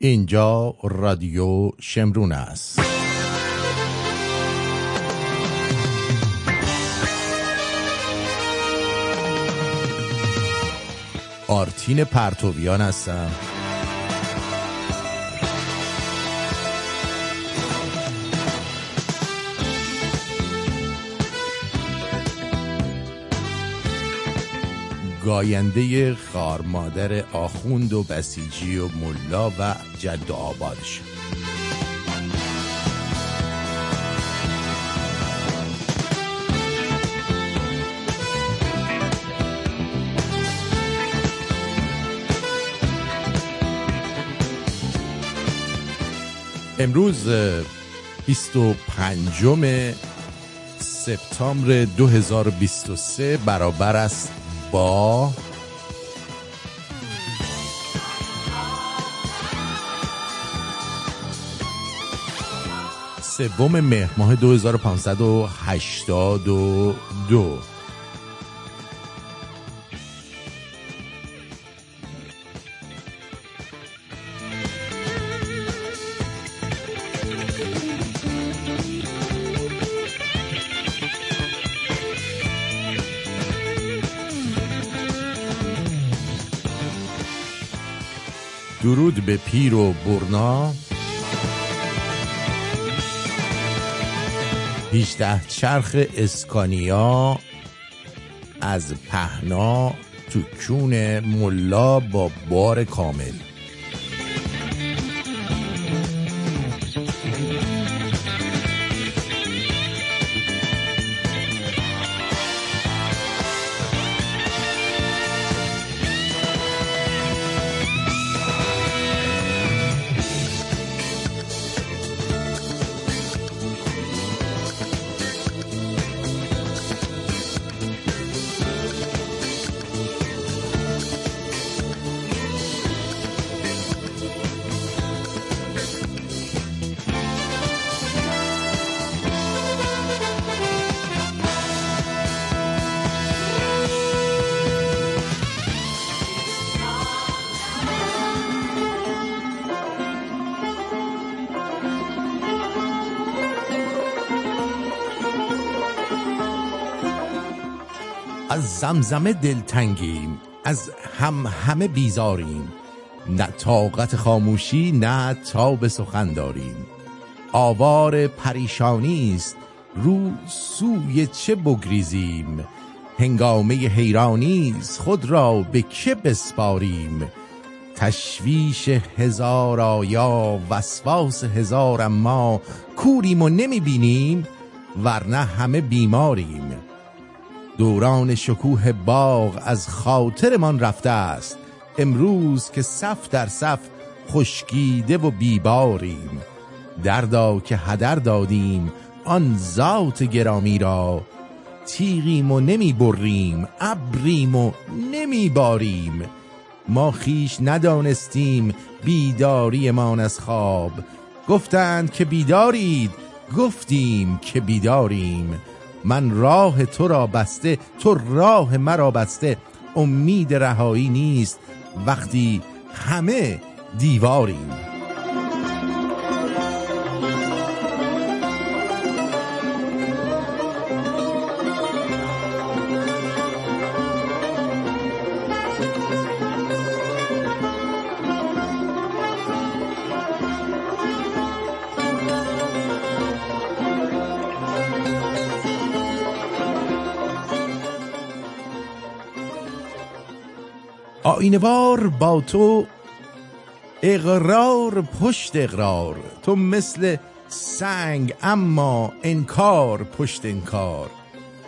اینجا رادیو شمرون است. آرتین پرتویان هستم. گاینده خارمادر آخوند و بسیجی و ملا و جد و آبادش. امروز 25 سپتامبر 2023 برابر است با سوم مهر ماه 2582 درود به پیر و برنا. 18 چرخ اسکانیا از پهنا تو کون ملا با بار کامل. زمزمه دلتنگیم. از هم همه بیزاریم. نه طاقت خاموشی نه تاب سخن داریم. آوار پریشانی است. رو سوی چه بگریزیم؟ هنگامه حیرانی است. خود را به که بسپاریم؟ تشویش هزار آیا وسواس هزار اما کوریم و نمی بینیم ورنه همه بیماریم. دوران شکوه باغ از خاطرمان رفته است. امروز که صف در صف خشکیده و بیباریم. دردا که هدر دادیم آن ذات گرامی را. تیغیم و نمی بریم ابریم و نمی باریم. ما خیش ندانستیم بیداریمان از خواب. گفتند که بیدارید گفتیم که بیداریم. من راه تو را بسته تو راه مرا بسته امید رهایی نیست. وقتی همه دیواریم. آینوار با تو اقرار پشت اقرار. تو مثل سنگ اما انکار پشت انکار.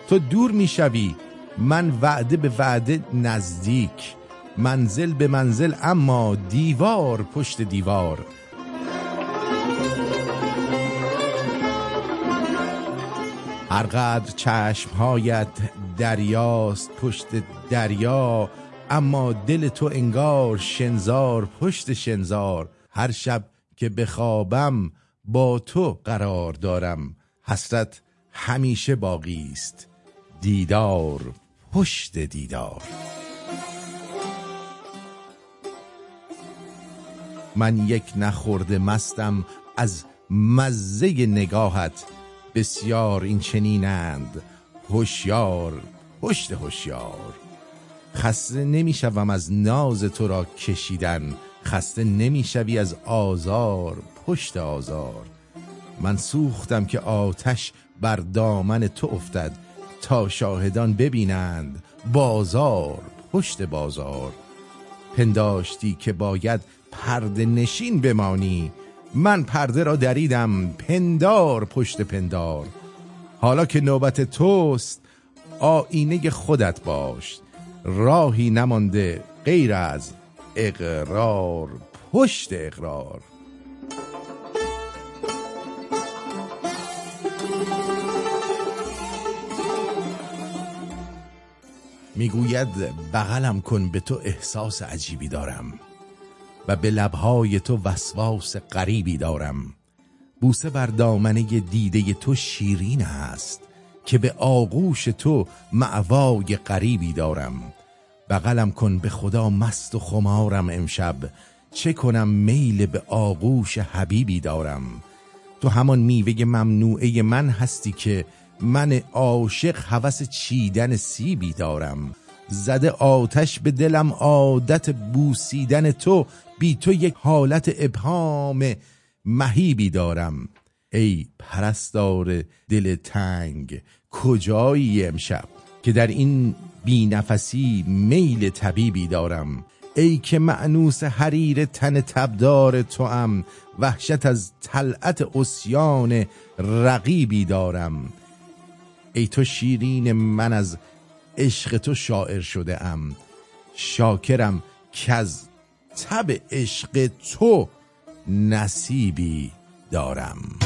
تو دور می‌شوی من وعده به وعده نزدیک. منزل به منزل اما دیوار پشت دیوار. هرقدر چشمهایت دریاست پشت دریا اما دل تو انگار شنزار پشت شنزار. هر شب که بخوابم با تو قرار دارم. حسرت همیشه باقی است. دیدار پشت دیدار. من یک نخورده مستم از مزه نگاهت. بسیار این چنینند. هوشیار پشت هوشیار. خسته نمی‌شوم از ناز تو را کشیدن. خسته نمی‌شوی از آزار پشت آزار. من سوختم که آتش بر دامن تو افتد. تا شاهدان ببینند بازار پشت بازار. پنداشتی که باید پرده نشین بمانی. من پرده را دریدم پندار پشت پندار. حالا که نوبت توست آینه خودت باش. راهی نمانده غیر از اقرار پشت اقرار. می‌گوید بغلم کن به تو احساس عجیبی دارم و به لبهای تو وسواس غریبی دارم. بوسه بر دامنه دیده تو شیرین است که به آغوش تو معوای غریبی دارم. بغلم کن به خدا مست و خمارم امشب. چه کنم میل به آغوش حبیبی دارم. تو همان میوه ممنوعه من هستی که من عاشق هوس چیدن سیبی دارم. زده آتش به دلم عادت بوسیدن تو بی تو یک حالت ابهام مهیبی دارم. ای پرستار دل تنگ کجایی امشب؟ که در این بی نفسی میل طبیبی دارم. ای که معنوس حریر تن تبدار تو ام وحشت از طلعت اسیان رقیبی دارم. ای تو شیرین من از عشق تو شاعر شده ام. شاکرم که از تب عشق تو نصیبی دارم.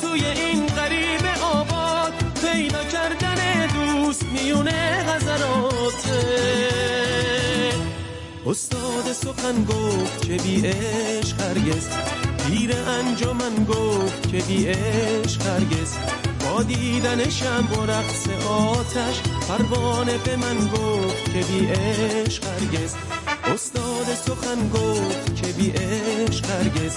توی این غریب آباد پیدا کردن دوست میونه غزراته استاد سخن گفت که بی عشق هرگز پیر انجمن گفت که بی عشق هرگز. با دیدنشم و رقص آتش پروانه به من گفت که بی عشق هرگز. استاد سخن گفت که بی عشق هرگز.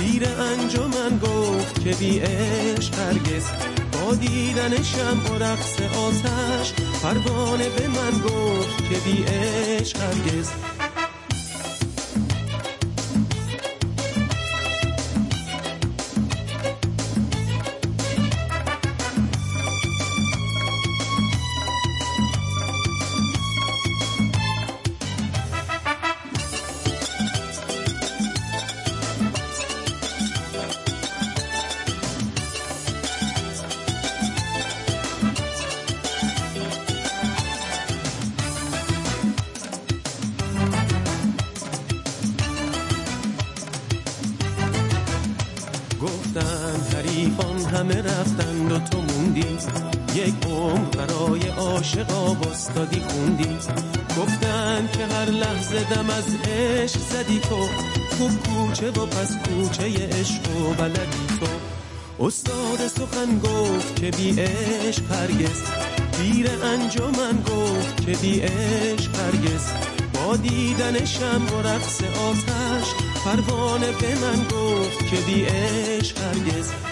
پیر انجمن گفت که بی عشق هرگز. با دیدنشم و رقص آتش پروانه به من گفت که بی عشق هرگز. کوچه و پس کوچه عشق و بلدی تو. استاد سخن گفت که بی عشق هرگز. پیر انجمن گفت که بی عشق هرگز. با دیدنشم و رقص آتش پروانه به من گفت که بی عشق هرگز.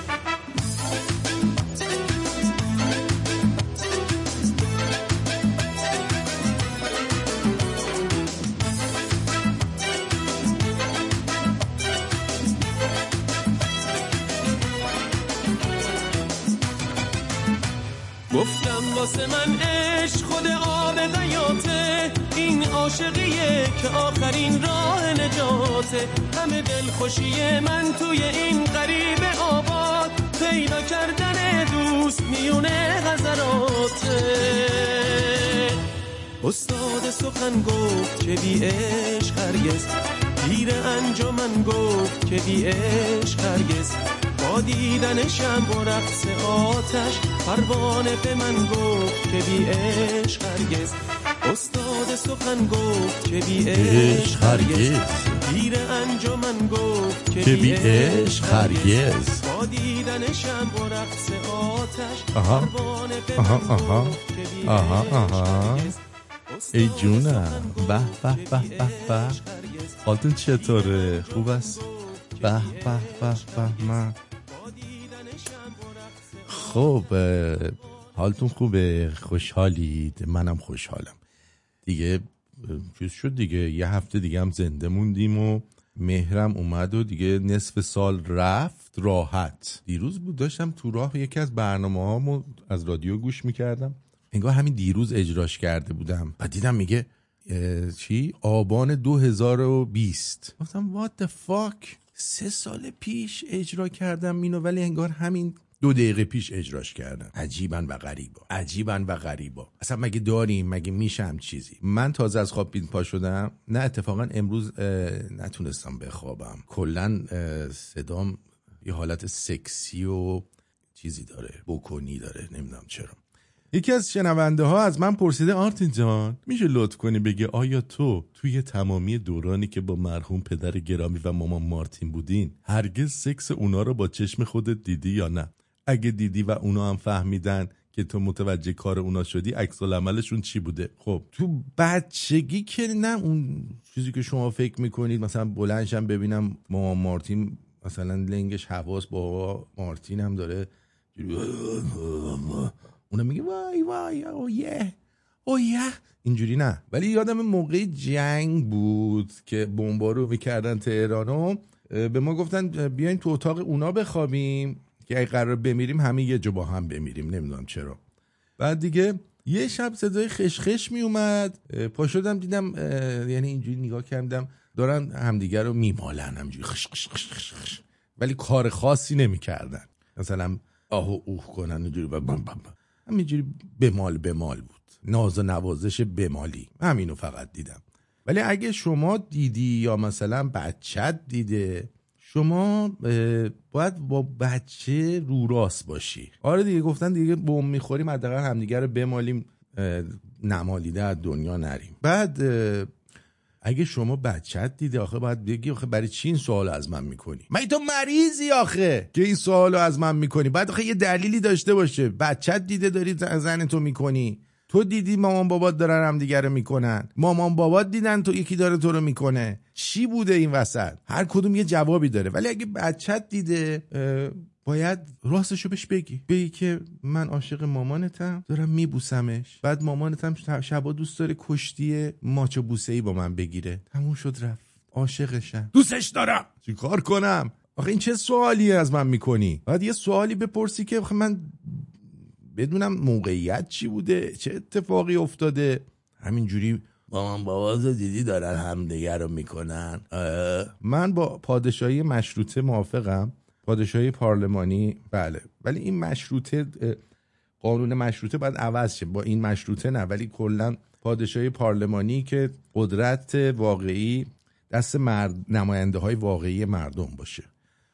واسه من عشق خود آب حیاته. این عاشقیه که آخرین راه نجاته. همه دلخوشی من توی این غریب آباد. پیدا کردن دوست میونه غزراته استاد سخن گفت که بی عشق هرگز. پیر انجمن گفت که بی عشق هرگز. با دیدنشم با رقص آتش پروانه به من گفت که بی عشق هرگز. استاد سخن گفت که بی عشق هرگز. پیر انجمن گفت که بی عشق هرگز. با دیدنشم با رقص آتش آها. پروانه به آها، من آها. گفت که بی آها، عشق. ای جونم. به به به به. به حالتون چطوره؟ خوب است؟ به به به به. من خب حالتون خوبه؟ خوشحالید؟ منم خوشحالم. دیگه چیز شد دیگه. یه هفته دیگه هم زنده موندیم و مهرم اومد و دیگه نصف سال رفت راحت. دیروز بود داشتم تو راه یکی از برنامه هامو از رادیو گوش می‌کردم. انگار همین دیروز اجراش کرده بودم. و دیدم میگه چی؟ آبان 2020 گفتم what the fuck سه سال پیش اجرا کردم اینو ولی انگار همین دو دقیقه پیش اجراش کردم. عجیبن و غریبا. عجیبن و غریبا. اصلا مگه داریم؟ مگه میشه هم چیزی؟ من تازه از خواب پا شدم. نه اتفاقا امروز نتونستم بخوابم. کلا صدام یه حالت سکسی و چیزی داره. بکنی داره. نمی‌دونم چرا. یکی از شنونده ها از من پرسیده آرتین جان میشه لطف کنی بگه آیا تو توی تمامی دورانی که با مرحوم پدر گرامی و مامان مارتین بودین هرگز سکس اونا رو با چشم خودت دیدی یا نه؟ اگه دیدی و اونا هم فهمیدن که تو متوجه کار اونا شدی عکس العملشون چی بوده؟ خب تو بچگی که نه اون چیزی که شما فکر می‌کنید مثلا بلنشم ببینم مامان مارتین مثلا لنگش حواس با مارتین هم داره. اونم میگه وای وای او یه او یه. اینجوری نه. ولی یادم موقع جنگ بود که بمبا رو می‌کردن تهرانو. به ما گفتن بیاین تو اتاق اونا بخوابیم. که اگه قرار بمیریم همه یه جا با هم بمیریم. نمی‌دونم چرا. بعد دیگه یه شب صدای خشخش می اومد پا شدم دیدم یعنی اینجوری نگاه کردم. دارن همدیگه رو میمالن همجوری خش خش خش خش. ولی کار خاصی نمی‌کردن. مثلا آه و اوه کنن اینجوری بم بم بم. همینجوری بمال بمال بود. ناز و نوازش بمالی. همینو فقط دیدم. ولی اگه شما دیدی یا مثلا بچت دیده شما باید با بچه رو راست باشی. آره دیگه گفتن دیگه بم می‌خوریم حداقل همدیگه رو بمالیم. نمالیده از دنیا نریم. بعد اگه شما بچت دیده آخه باید بگی آخه برای چی این سوال از من می‌کنی؟ مگه تو مریضی آخه. که این سوال از من می‌کنی؟ بعد آخه یه دلیلی داشته باشه. بچت دیده داری زن تو می‌کنی. تو دیدی مامان بابات دارن هم دیگه رو می‌کنن؟ مامان بابات دیدن تو یکی داره تو رو می‌کنه. چی بوده این وسط؟ هر کدوم یه جوابی داره. ولی اگه بچت دیده باید راستشو بهش بگی. بگی که من عاشق مامانتم دارم میبوسمش. بعد مامانتم شبا دوست داره کشتی ماچ و بوسه ای با من بگیره. تموم شد رفت. عاشقشم. دوستش دارم. چیکار کنم؟ آخه این چه سوالی از من می‌کنی؟ بعد یه سوالی بپرسی که من بدونم موقعیت چی بوده چه اتفاقی افتاده. همینجوری مامان بابا رو دیدی دارن همدیگه رو می‌کنن. من با پادشاهی مشروطه موافقم. پادشاهی پارلمانی بله. ولی این مشروطه قانون مشروطه باید عوض شه. با این مشروطه نه. ولی کلا پادشاهی پارلمانی که قدرت واقعی دست مرد نماینده های واقعی مردم باشه.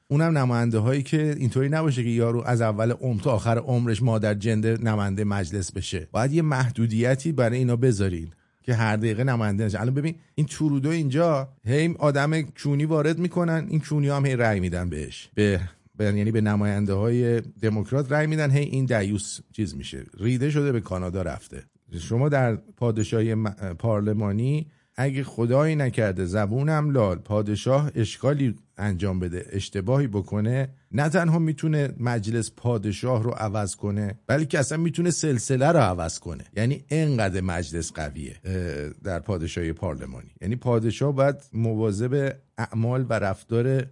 اونم نماینده هایی که اینطوری نباشه که یارو از اول عمر تا آخر عمرش مادر جنده نماینده مجلس بشه. باید یه محدودیتی برای اینا بذارین که هر دقیقه نماینده نشه. الان ببین این ترودو اینجا هی آدم کونی وارد می‌کنن این کونی هم هی رأی میدن بهش. به یعنی به نماینده های دموکرات رأی میدن هی این دیوس چیز میشه. ریده شده به کانادا رفته. شما در پادشاهی پارلمانی اگه خدایی نکرده زبونم لال پادشاه اشکالی انجام بده اشتباهی بکنه نه تنها می‌تونه مجلس پادشاه رو عوض کنه بلکه اصلا می‌تونه سلسله رو عوض کنه. یعنی انقدر مجلس قویه در پادشاهی پارلمانی. یعنی پادشاه باید مواظب اعمال و رفتار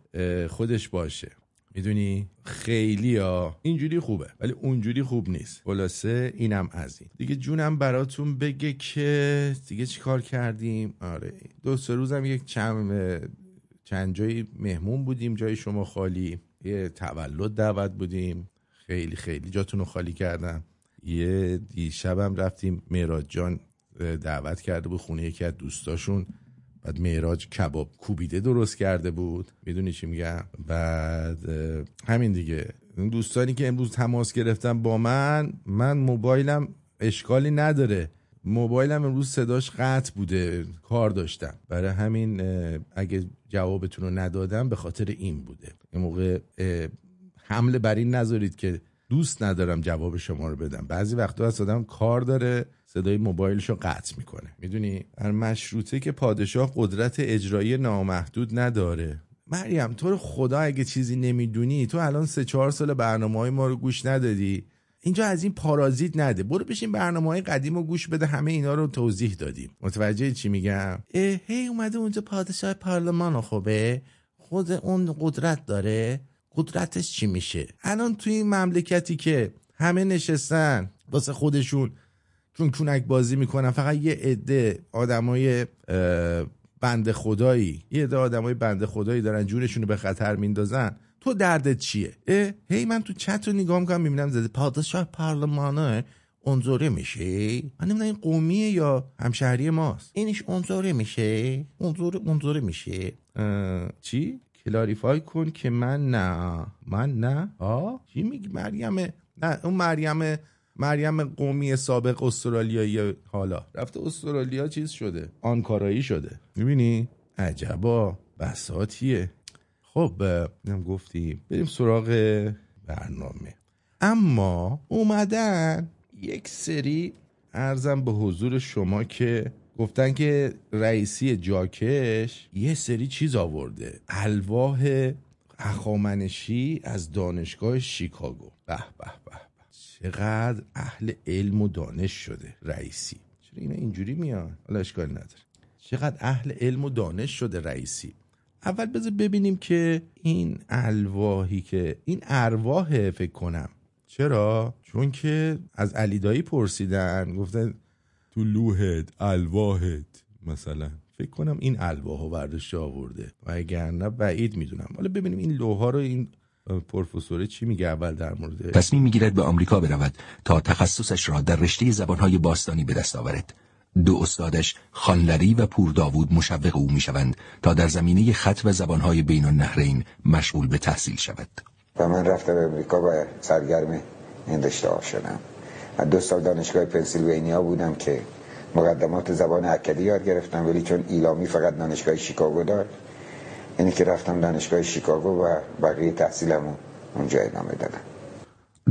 خودش باشه. می‌دونی؟ خیلی ها اینجوری خوبه ولی اونجوری خوب نیست. خلاصه اینم از این. دیگه جونم براتون بگه که دیگه چیکار کردیم؟ آره دو سه روزم یک چند چند جایی مهمون بودیم جای شما خالی. یه تولد دعوت بودیم. خیلی خیلی جاتون رو خالی کردم. یه دیشبم رفتیم میراد جان دعوت کرده بود خونه یکی از دوستاشون. بعد معراج کباب کوبیده درست کرده بود. می‌دونی چی میگم؟ بعد همین دیگه. دوستانی که امروز تماس گرفتن با من من موبایلم اشکالی نداره. موبایلم امروز صداش قطع بوده کار داشتم. برای همین اگه جوابتون رو ندادم به خاطر این بوده. این موقع حمله بر این نذارید که دوست ندارم جواب شما رو بدم. بعضی وقتا از آدم کار داره. صدای موبایلش رو قطع می‌کنه. می‌دونی؟ در مشروطه که پادشاه قدرت اجرایی نامحدود نداره. مریم تو رو خدا اگه چیزی نمی‌دونی تو الان سه چهار سال برنامه های ما رو گوش ندادی. اینجا از این پارازیت نده. برو بشین برنامه های قدیم رو گوش بده همه اینا رو توضیح دادیم. متوجه چی میگم؟ هی اومده اونجا پادشاه پارلمان خوبه. خود اون قدرت داره. قدرتش چی میشه؟ الان توی این مملکتی که همه نشستن واسه خودشون چون کونک بازی می‌کنن فقط یه عده آدمای بند خدایی یه عده آدمای بند خدایی دارن جونشون رو به خطر میندازن. تو دردت چیه؟ هی من تو چت رو نگاه می‌کنم می‌بینم زده پادشاه پارلمانه اونزوره میشه؟ من نمی‌دونم این قومیه یا همشهری ماست. اینش اونزوره میشه؟ اونزوره اونزوره میشه. چی؟ کلاریفای کن که من نه. من نه؟ آه چی میگی؟ مریم؟ نه اون مریم مریم قومی سابق استرالیایی حالا. رفته استرالیا چیز شده. آنکارایی شده. می‌بینی؟ عجبا. بساتیه. خب نم گفتی. بریم سراغ برنامه. اما اومدن یک سری ارزم به حضور شما که گفتن که رئیسی جاکش یه سری چیز آورده. الواح اخامنشی از دانشگاه شیکاگو. به به به. چقدر اهل علم و دانش شده رئیسی. چرا اینا اینجوری میان؟ حالا اشکال نداره. چقدر اهل علم و دانش شده رئیسی. اول بذار ببینیم که این الواحی که این ارواح فکر کنم. چرا؟ چون که از علیدایی پرسیدن گفتن تو لوحت الواحت مثلا. فکر کنم این الواحو برداشته آورده. و اگر نه بعید می‌دونم. حالا ببینیم این لوها رو این پروفسور چی میگه اول در مورد؟ تصمیم می‌گیرد به آمریکا برود تا تخصصش را در رشته زبانهای باستانی به دست آورد. دو استادش خانلری و پور داوود مشوق او می‌شوند تا در زمینه خط و زبانهای بین النهرین مشغول به تحصیل شود. و من رفتم به امریکا و سرگرم این رشته شدم. دو سال دانشگاه پنسیلوانیا بودم که مقدمات زبان اکدی یاد گرفتم ولی چون ایلامی فقط دانشگاه شیکاگو داد یعنی که رفتم دانشگاه شیکاگو و بقیه تحصیلمو اونجا ادامه دادم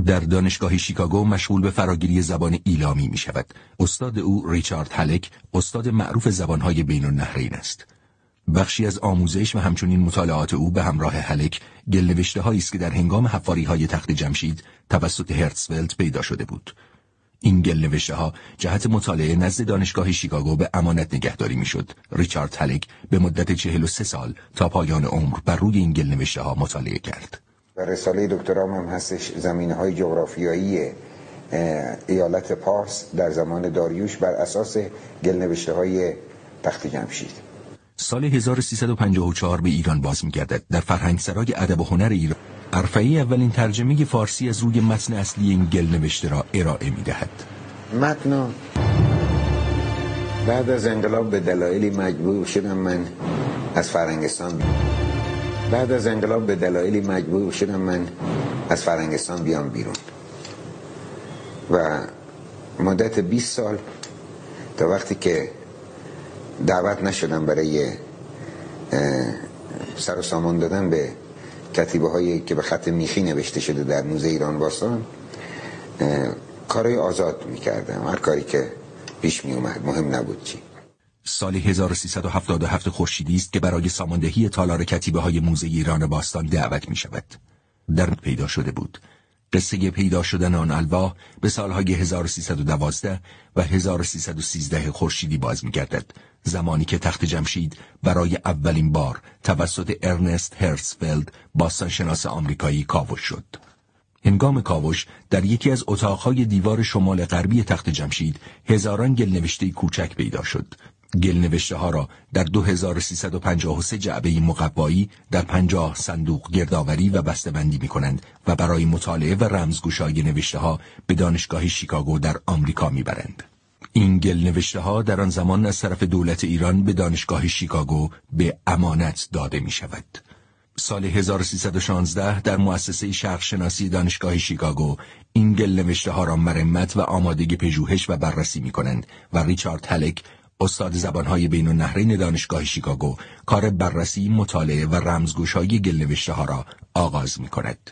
در دانشگاه شیکاگو مشغول به فراگیری زبان ایلامی می شود. استاد او ریچارد هلک استاد معروف زبانهای بین النهرین است. بخشی از آموزش و همچنین مطالعات او به همراه هلک گلنوشته است که در هنگام حفاری های تخت جمشید توسط هرتسولت پیدا شده بود. این گل نوشته ها جهت مطالعه نزد دانشگاه شیکاگو به امانت نگهداری می‌شد. ریچارد تلک به مدت 43 سال تا پایان عمر بر روی این گل نوشته ها مطالعه کرد. و رساله دکترام هم هستش زمینه های جغرافیایی ایالت پارس در زمان داریوش بر اساس گل نوشته های تخت جمشید. سال 1354 به ایران باز میگردد در فرهنگ سرای ادب و هنر ایران عرفعی اولین ترجمه فارسی از روی متن اصلی این گل نوشته را ارائه می دهد متن. بعد از انقلاب به دلایلی مجبور شدم من از فرنگستان بعد از انقلاب به دلایلی مجبور شدم من از فرنگستان بیام بیرون. و مدت 20 سال تا وقتی که دعوت نشدم برای سر و سامان دادن به کتیبه هایی که به خط میخی نوشته شده در موزه ایران باستان کارهای آزاد می‌کردم هر کاری که پیش می اومد مهم نبود چی سال 1377 خورشیدی است که برای ساماندهی تالار کتیبه های موزه ایران باستان دعوت می شود. در پیدا شده بود. قصه پیدا شدن آن الواح به سالهای 1312 و 1313 خورشیدی باز می گردد. زمانی که تخت جمشید برای اولین بار توسط ارنست هرسفلد باستانشناس آمریکایی کاوش شد. هنگام کاوش در یکی از اتاقهای دیوار شمال غربی تخت جمشید هزاران گل نوشته کوچک پیدا شد گل نوشته ها را در 2353 جعبه مقبایی در 50 صندوق گردآوری و بسته‌بندی می کنند و برای مطالعه و رمزگشایی نوشته ها به دانشگاه شیکاگو در آمریکا می‌برند. این گل نوشته ها در آن زمان از طرف دولت ایران به دانشگاه شیکاگو به امانت داده می شود. سال 1316 در مؤسسه شرقشناسی دانشگاه شیکاگو این گل نوشته ها را مرمت و آمادگی پژوهش و بررسی می کنند و ریچارد هلک استاد زبانهای بین النهرین دانشگاه شیکاگو کار بررسی مطالعه و رمزگوشایی گلنوشته ها را آغاز می کند.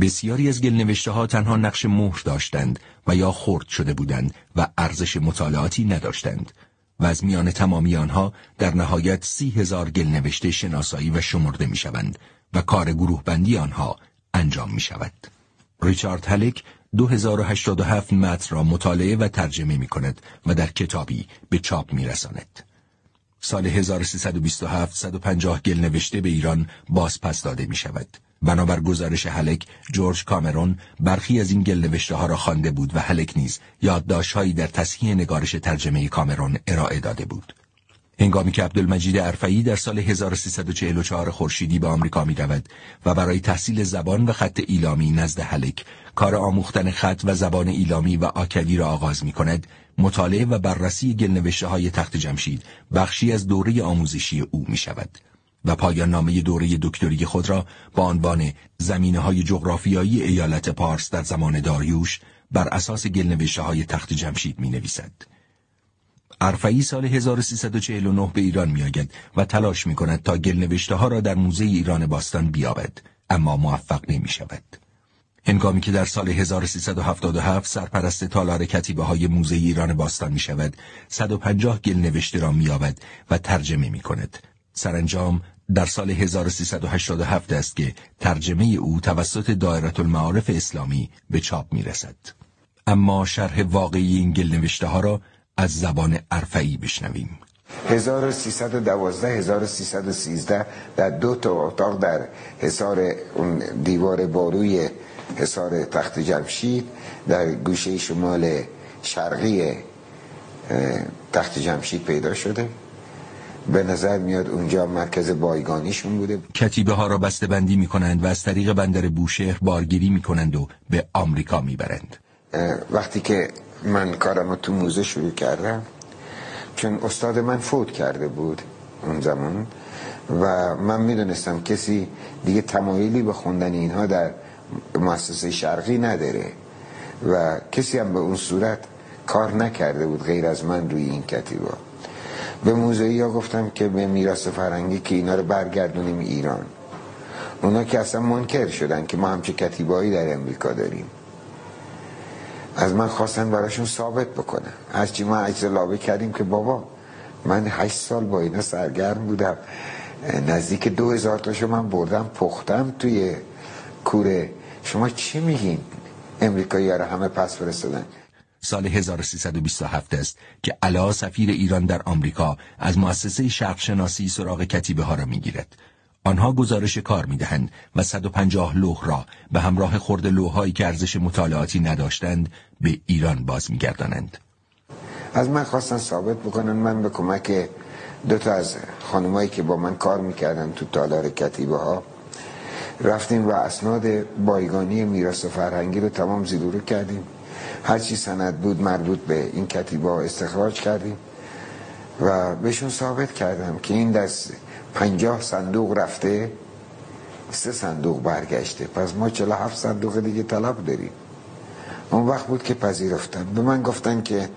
بسیاری از گلنوشته ها تنها نقش مهر داشتند و یا خرد شده بودند و ارزش مطالعاتی نداشتند و از میان تمامی آنها در نهایت سی هزار گلنوشته شناسایی و شمرده می شوند و کار گروه بندی آنها انجام می شود. ریچارد هلک 2087 متن را مطالعه و ترجمه می کند و در کتابی به چاپ می رساند. سال 1327 150 گل نوشته به ایران باز پس داده می شود. بنابر گزارش هلک جورج کامرون برخی از این گل نوشته ها را خوانده بود و هلک نیز یادداشتهایی در تصحیح نگارش ترجمه کامرون ارائه داده بود. هنگامی که عبدالمجید عرفایی در سال 1344 خورشیدی به آمریکا می رود و برای تحصیل زبان و خط ایلامی نزد هلک کار آموختن خط و زبان ایلامی و آکدی را آغاز می کند مطالعه و بررسی گلنوشته های تخت جمشید بخشی از دوره آموزشی او می شود و پایان نامه دوره دکتری خود را با عنوان زمینه های جغرافیایی ایالت پارس در زمان داریوش بر اساس گلنوشته های تخت جمشید می نویسد. عرفایی سال 1349 به ایران می آگد و تلاش می کند تا گلنوشته ها را در موزه ایران باستان بیابد اما موفق نمی شود. هنگامی که در سال 1377 سرپرست تالار کتیبه های موزه ایران باستان می شود 150 گل نوشته را می و ترجمه می کند. سرانجام در سال 1387 است که ترجمه او توسط دایره المعارف اسلامی به چاپ می رسد. اما شرح واقعی این گل نوشته ها را از زبان عرفعی بشنویم 1312 1313 در دو تا اتاق در حصار دیوار باروی حصار تخت جمشید در گوشه شمال شرقی تخت جمشید پیدا شده به نظر میاد اونجا مرکز بایگانیشون بوده. کتیبه ها را بسته بندی می کنند و از طریق بندر بوشهر بارگیری می کنند و به آمریکا می برند وقتی که من کارم تو موزه شروع کردم چون استاد من فوت کرده بود اون زمان و من می‌دونستم کسی دیگه تمایلی به خوندن اینها در مؤسسه شرقی نداره و کسی هم به اون صورت کار نکرده بود غیر از من روی این کتیبا. به موزه ها گفتم که به میراث فرنگی که اینا رو برگردونیم ایران. اونا که اصلا منکر شدن که ما همچه کتیبایی در امریکا داریم. از من خواستن براشون ثابت بکنم از چی ما عجز لابه کردیم که بابا من هشت سال با اینا سرگرم بودم. نزدیک دو هزار تاشو من بردم پختم توی کوره. شما چی میگین؟ امریکایی ها همه پس فرستادن. سال 1327 است که علا سفیر ایران در آمریکا از مؤسسه شرق شناسی سراغ کتیبه ها را می‌گیرد. آنها گزارش کار می‌دهند و 150 لوح را به همراه خورد لوحهایی که ارزش مطالعاتی نداشتند به ایران باز میگردانند. از من خواستن ثابت بکنن من به کمک دو تا از خانمایی که با من کار می‌کردن تو تالار کتیبه ها رفتیم و اسناد بایگانی میراث فرهنگی رو تمام زیرورو کردیم. هرچی سند بود مربوط به این کتیبه استخراج کردیم و بهشون ثابت کردم که این دست پنجاه صندوق رفته سه صندوق برگشته. پس ما چلا هفت صندوق دیگه طلب داریم. اون وقت بود که پذیرفتن. به من گفتن که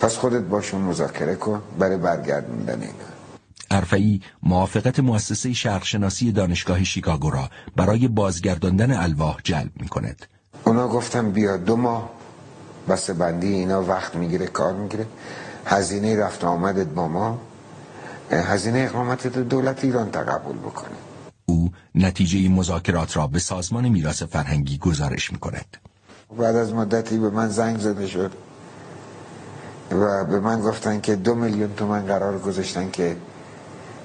پس خودت باشون مذاکره کن برای برگردوندن اینا. ارفعی موافقت مؤسسه شرقشناسی دانشگاه شیکاگو را برای بازگرداندن الواح جلب می کند. اونا گفتم بیا دو ماه بسته بندی اینا وقت می‌گیره کار می‌گیره. هزینه رفت آمدت با ما. هزینه اقامت دولت ایران تقبل بکنه. او نتیجه مذاکرات را به سازمان میراث فرهنگی گزارش می کند. بعد از مدتی به من زنگ زده شد و به من گفتن که دو میلیون تومن قرار گذاشتن که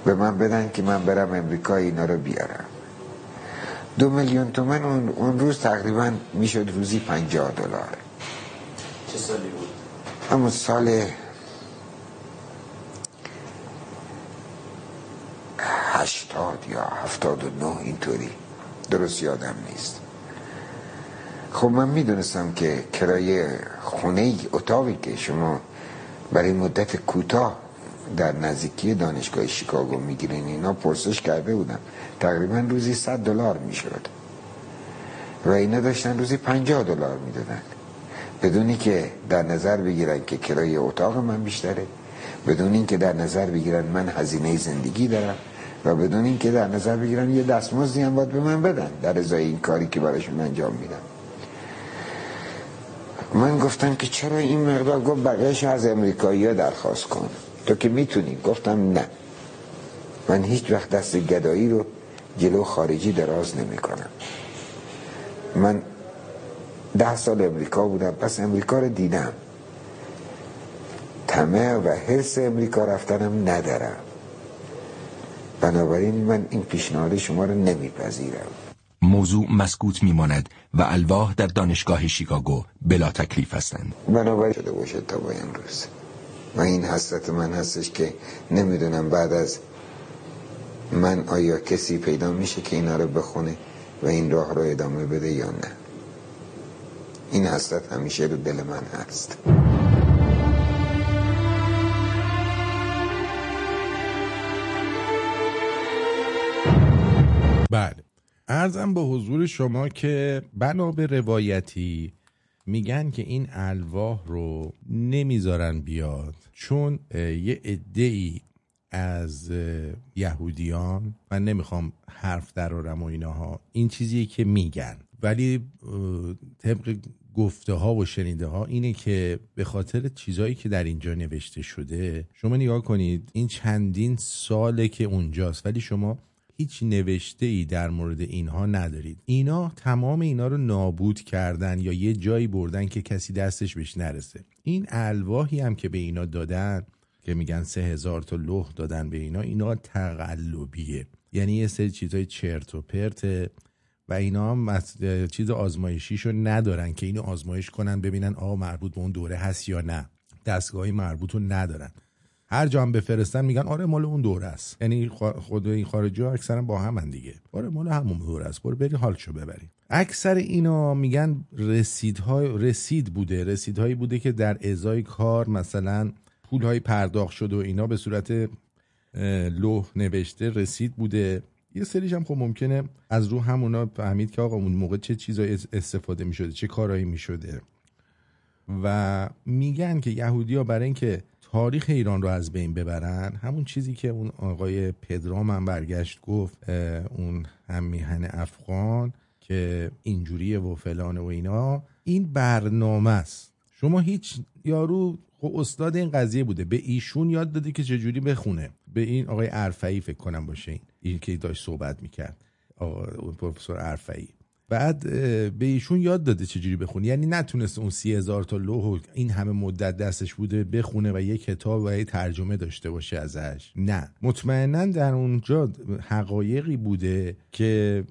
به من بدن که من برم امریکا اینا رو بیارم. دو میلیون تومن اون, اون روز تقریبا می‌شد روزی پنجاه دلار. چه سالی بود؟ همون سال هشتاد یا هفتاد و نه اینطوری. درست یادم نیست. خب من می‌دونستم که کرایه خونه اتاقی که شما برای مدت کوتاه در نزدیکی دانشگاه شیکاگو می‌گیرین اینا پرسش کرده بودم تقریبا روزی 100 دلار می‌شد. و اینا داشتن روزی 50 دلار می‌دادن. بدونی که در نظر بگیرن که کرایه اتاق من بیشتره بدون اینکه در نظر بگیرن من هزینه زندگی دارم و بدون اینکه در نظر بگیرن یه دستمزدی هم باید به من بدن در ازای این کاری که براشون انجام میدم. من گفتم که چرا این مقدار؟ گفت بقیهش از امریکایی درخواست کن. تو که می‌تونی؟ گفتم نه. من هیچ وقت دست گدایی رو جلو خارجی دراز نمی کنم من ده سال امریکا بودم پس امریکا رو دیدم. تمه و حرس امریکا رفتنم ندارم. بنابراین من این پیشنهاد شما رو نمیپذیرم. موضوع مسکوت میماند و الواح در دانشگاه شیکاگو بلا تکلیف هستند. بنابراین شده باشه تا با امروز. و این حسرت من هستش که نمی‌دونم بعد از من آیا کسی پیدا میشه که اینا رو بخونه و این راه رو ادامه بده یا نه. این حسرت همیشه رو دل من هست. بله. ارزم به حضور شما که بنا به روایتی میگن که این الواح رو نمی‌ذارن بیاد چون یه عده از یهودیان من نمی‌خوام حرف درارم و ایناها این چیزیه که میگن. ولی طبق گفته ها و شنیده ها اینه که به خاطر چیزایی که در اینجا نوشته شده شما نگاه کنید این چندین ساله که اونجاست ولی شما هیچ نوشته ای در مورد اینها ندارید. اینا تمام اینا رو نابود کردن یا یه جایی بردن که کسی دستش بهش نرسه. این الواحی هم که به اینا دادن که میگن سه هزار تا لوح دادن به اینا اینا تقلبیه. یعنی یه سری چیزای چرت و پرت و اینا هم چیز آزمایشیشو ندارن که اینو آزمایش کنن ببینن آقا مربوط به اون دوره هست یا نه. دستگاهی مربوط ندارن. هر جا هم بفرستن میگن آره مال اون دوره است. یعنی خود این خارجی ها اکثرا با هم دیگه. آره مال همون دوره است. برو بری حالشو ببری اکثر اینا میگن رسیدهای رسید بوده. رسیدهایی بوده که در ازای کار مثلا پولهای پرداخت شده و اینا به صورت لوح نوشته رسید بوده. یه سریش هم خب ممکنه از رو همونا فهمید که آقا اون موقع چه چیزایی استفاده می شده چه کارهایی می شده و میگن که یهودی ها برای اینکه تاریخ ایران رو از بین ببرن همون چیزی که اون آقای پدرام هم برگشت گفت اون هم میهن افغان که اینجوریه و فلانه و اینا این برنامه است. شما هیچ یارو خب استاد این قضیه بوده به ایشون یاد داده که چجوری بخونه؟ به این آقای عرفعی فکر کنم باشه این این که داشت صحبت می‌کرد. آقا پروفسور عرفعی بعد به ایشون یاد داده چجوری بخونه. یعنی نتونست اون سی هزار تا لوح این همه مدت دستش بوده بخونه و یه کتاب و یه ترجمه داشته باشه ازش. نه. مطمئنا در اونجا حقایقی بوده که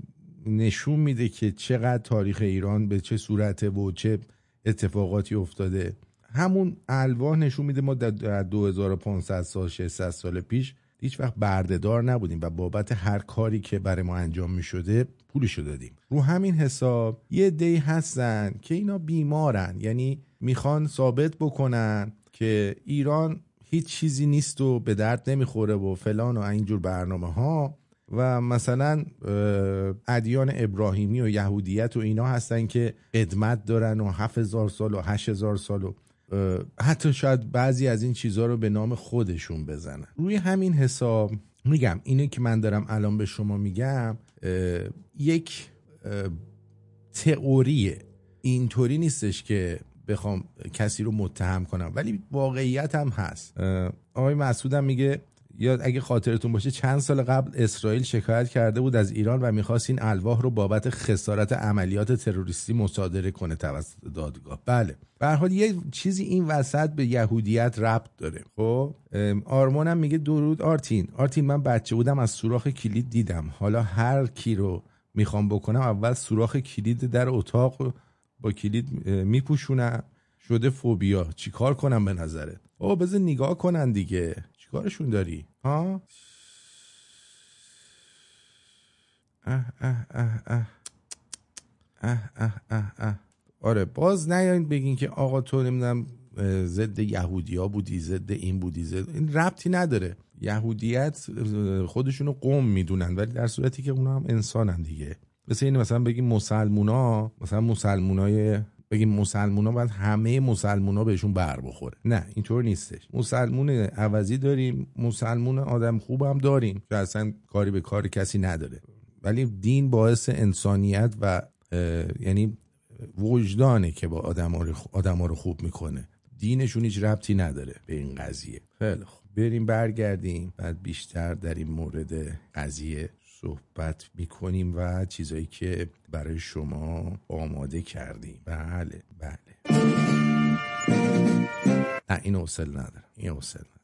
نشون میده که چقدر تاریخ ایران به چه صورته و چه اتفاقاتی افتاده. همون الواح نشون میده ما در 2500 سال 600 سال پیش هیچ وقت بردهدار نبودیم و بابت هر کاری که برای ما انجام می شده پولشو دادیم. رو همین حساب یه دی هستن که اینا بیمارن. یعنی می‌خوان ثابت بکنن که ایران هیچ چیزی نیست و به درد نمی‌خوره و فلان و اینجور برنامه ها و مثلا ادیان ابراهیمی و یهودیت و اینا هستن که قدمت دارن و هزار سال و هزار سال و حتی شاید بعضی از این چیزها رو به نام خودشون بزنن. روی همین حساب میگم اینه که من دارم الان به شما میگم یک تئوریه اینطوری نیستش که بخوام کسی رو متهم کنم ولی واقعیت هم هست. آقای مسعودم میگه یا اگه خاطرتون باشه چند سال قبل اسرائیل شکایت کرده بود از ایران و می‌خواست این الواح رو بابت خسارت عملیات تروریستی مصادره کنه توسط دادگاه. بله. به حال یه چیزی این وسط به یهودیت ربط داره. خب؟ آرمانم میگه درود آرتین. آرتین من بچه بودم از سوراخ کلید دیدم. حالا هر کی رو می‌خوام بکنم اول سوراخ کلید در اتاق با کلید میپوشونم. شده فوبیا. چیکار کنم به نظرت؟ او بذار نگاه کنن دیگه. چیکارشون داری؟ ها اه اه اه اه. اه اه اه اه. آره باز نیاین بگین که آقا تو نمی‌دونم ضد یهودیا بودی ضد این بودی ضد این ربطی نداره. یهودیت خودشونو قوم می‌دونن ولی در صورتی که اونا هم انسانن دیگه. مثل این مثلا بگیم مسلمونا مثلا مسلمونای بگیم مسلمونا باید همه مسلمونا بهشون بر بخوره. نه اینطور نیستش. مسلمون عوضی داریم مسلمون آدم خوب هم داریم که اصلا کاری به کار کسی نداره. ولی دین باعث انسانیت و یعنی وجدانه که با آدم ها, رو آدم ها رو خوب می‌کنه. دینشون هیچ ربطی نداره به این قضیه. خیلی خوب. بریم برگردیم بعد بیشتر در این مورد قضیه صحبت می‌کنیم و چیزایی که برای شما آماده کردیم. بله بله. نه این حوصله ندارم این حوصله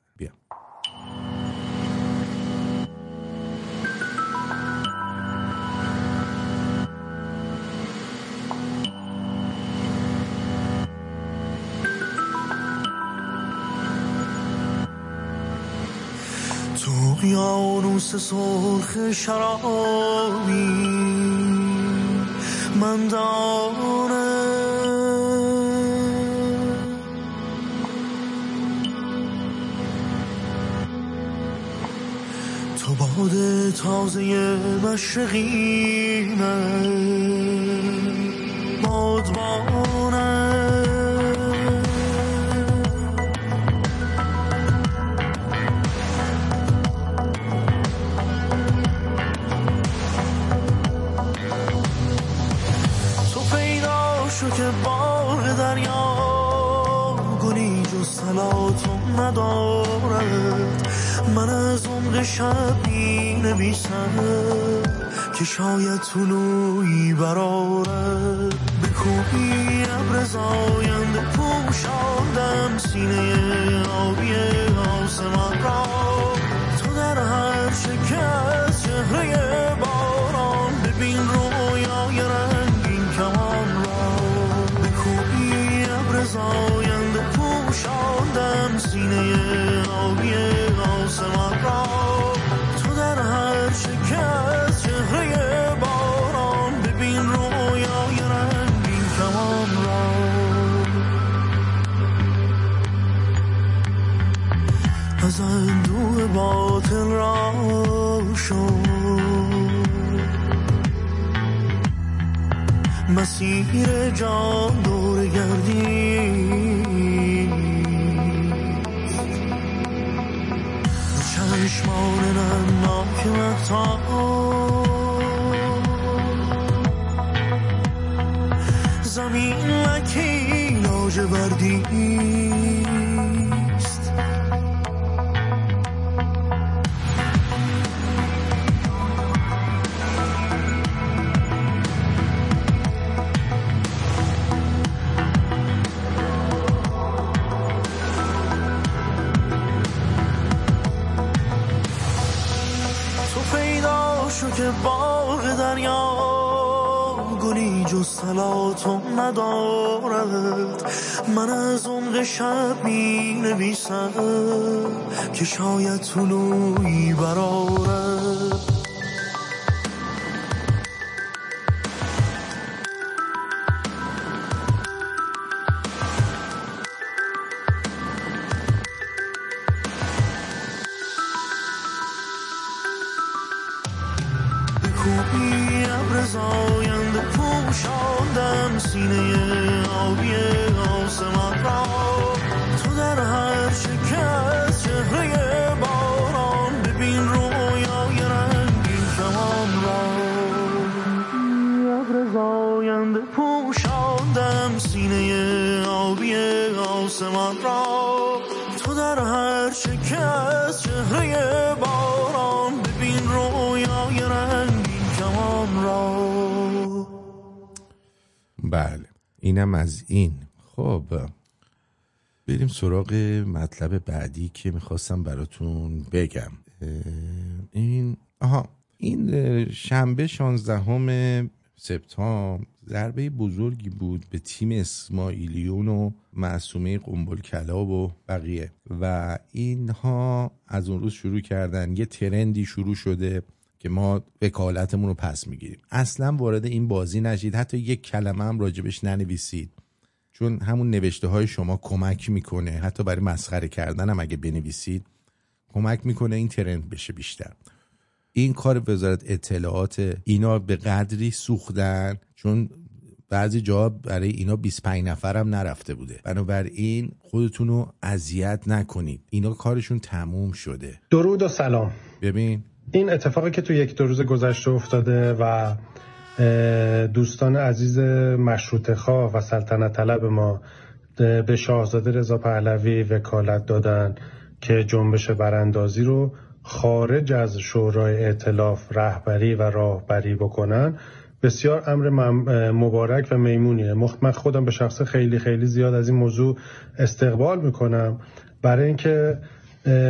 اقیانوس سرخ شرابی. من دانه تو باد تازه مشرقی من. سلاتون ندارد. من از عمق شب می نویسم که شاید طلوعی برارد به کوبی ابر زاینده پوشاندم سینه آبی آسمان را. تو در هر شکه سینه آبی آسمان را تو در هر از چهره باران ببین رویای رنگین کمان را. از اندوه باطل را شد. مسیر جان دور گردی اونا نمی‌کنن با تو حرف بزنن زمین مکینو لکی لاجوردی سلاتون ندارد من از عمق شب می نویسم که شاید طلوعی برارد اینم از این. خب بریم سراغ مطلب بعدی که می‌خواستم براتون بگم. این آها این شنبه 16 سپتامبر ضربه بزرگی بود به تیم اسماعیلیون و معصومه قنبل کلاب و بقیه. و اینها از اون روز شروع کردن. یه ترندی شروع شده. که ما وکالتمون رو پس می‌گیریم. اصلا وارد این بازی نشید. حتی یک کلمه هم راجبش ننویسید. چون همون نوشته های شما کمک می‌کنه. حتی برای مسخره کردن هم اگه بنویسید کمک می‌کنه این ترند بشه بیشتر. این کار وزارت اطلاعات اینا به قدری سوختن چون بعضی جا برای اینا 25 نفرم نرفته بوده. بنابراین خودتون رو اذیت نکنید. اینا کارشون تموم شده. درود و سلام. ببین این اتفاقی که تو یک دو روز گذشته افتاده و دوستان عزیز مشروط خواه و سلطنت طلب ما به شاهزاده رضا پهلوی وکالت دادن که جنبش براندازی رو خارج از شورای ائتلاف رهبری و راهبری بکنن. بسیار امر مبارک و میمونیه. من خودم به شخص خیلی خیلی زیاد از این موضوع استقبال می‌کنم. برای اینکه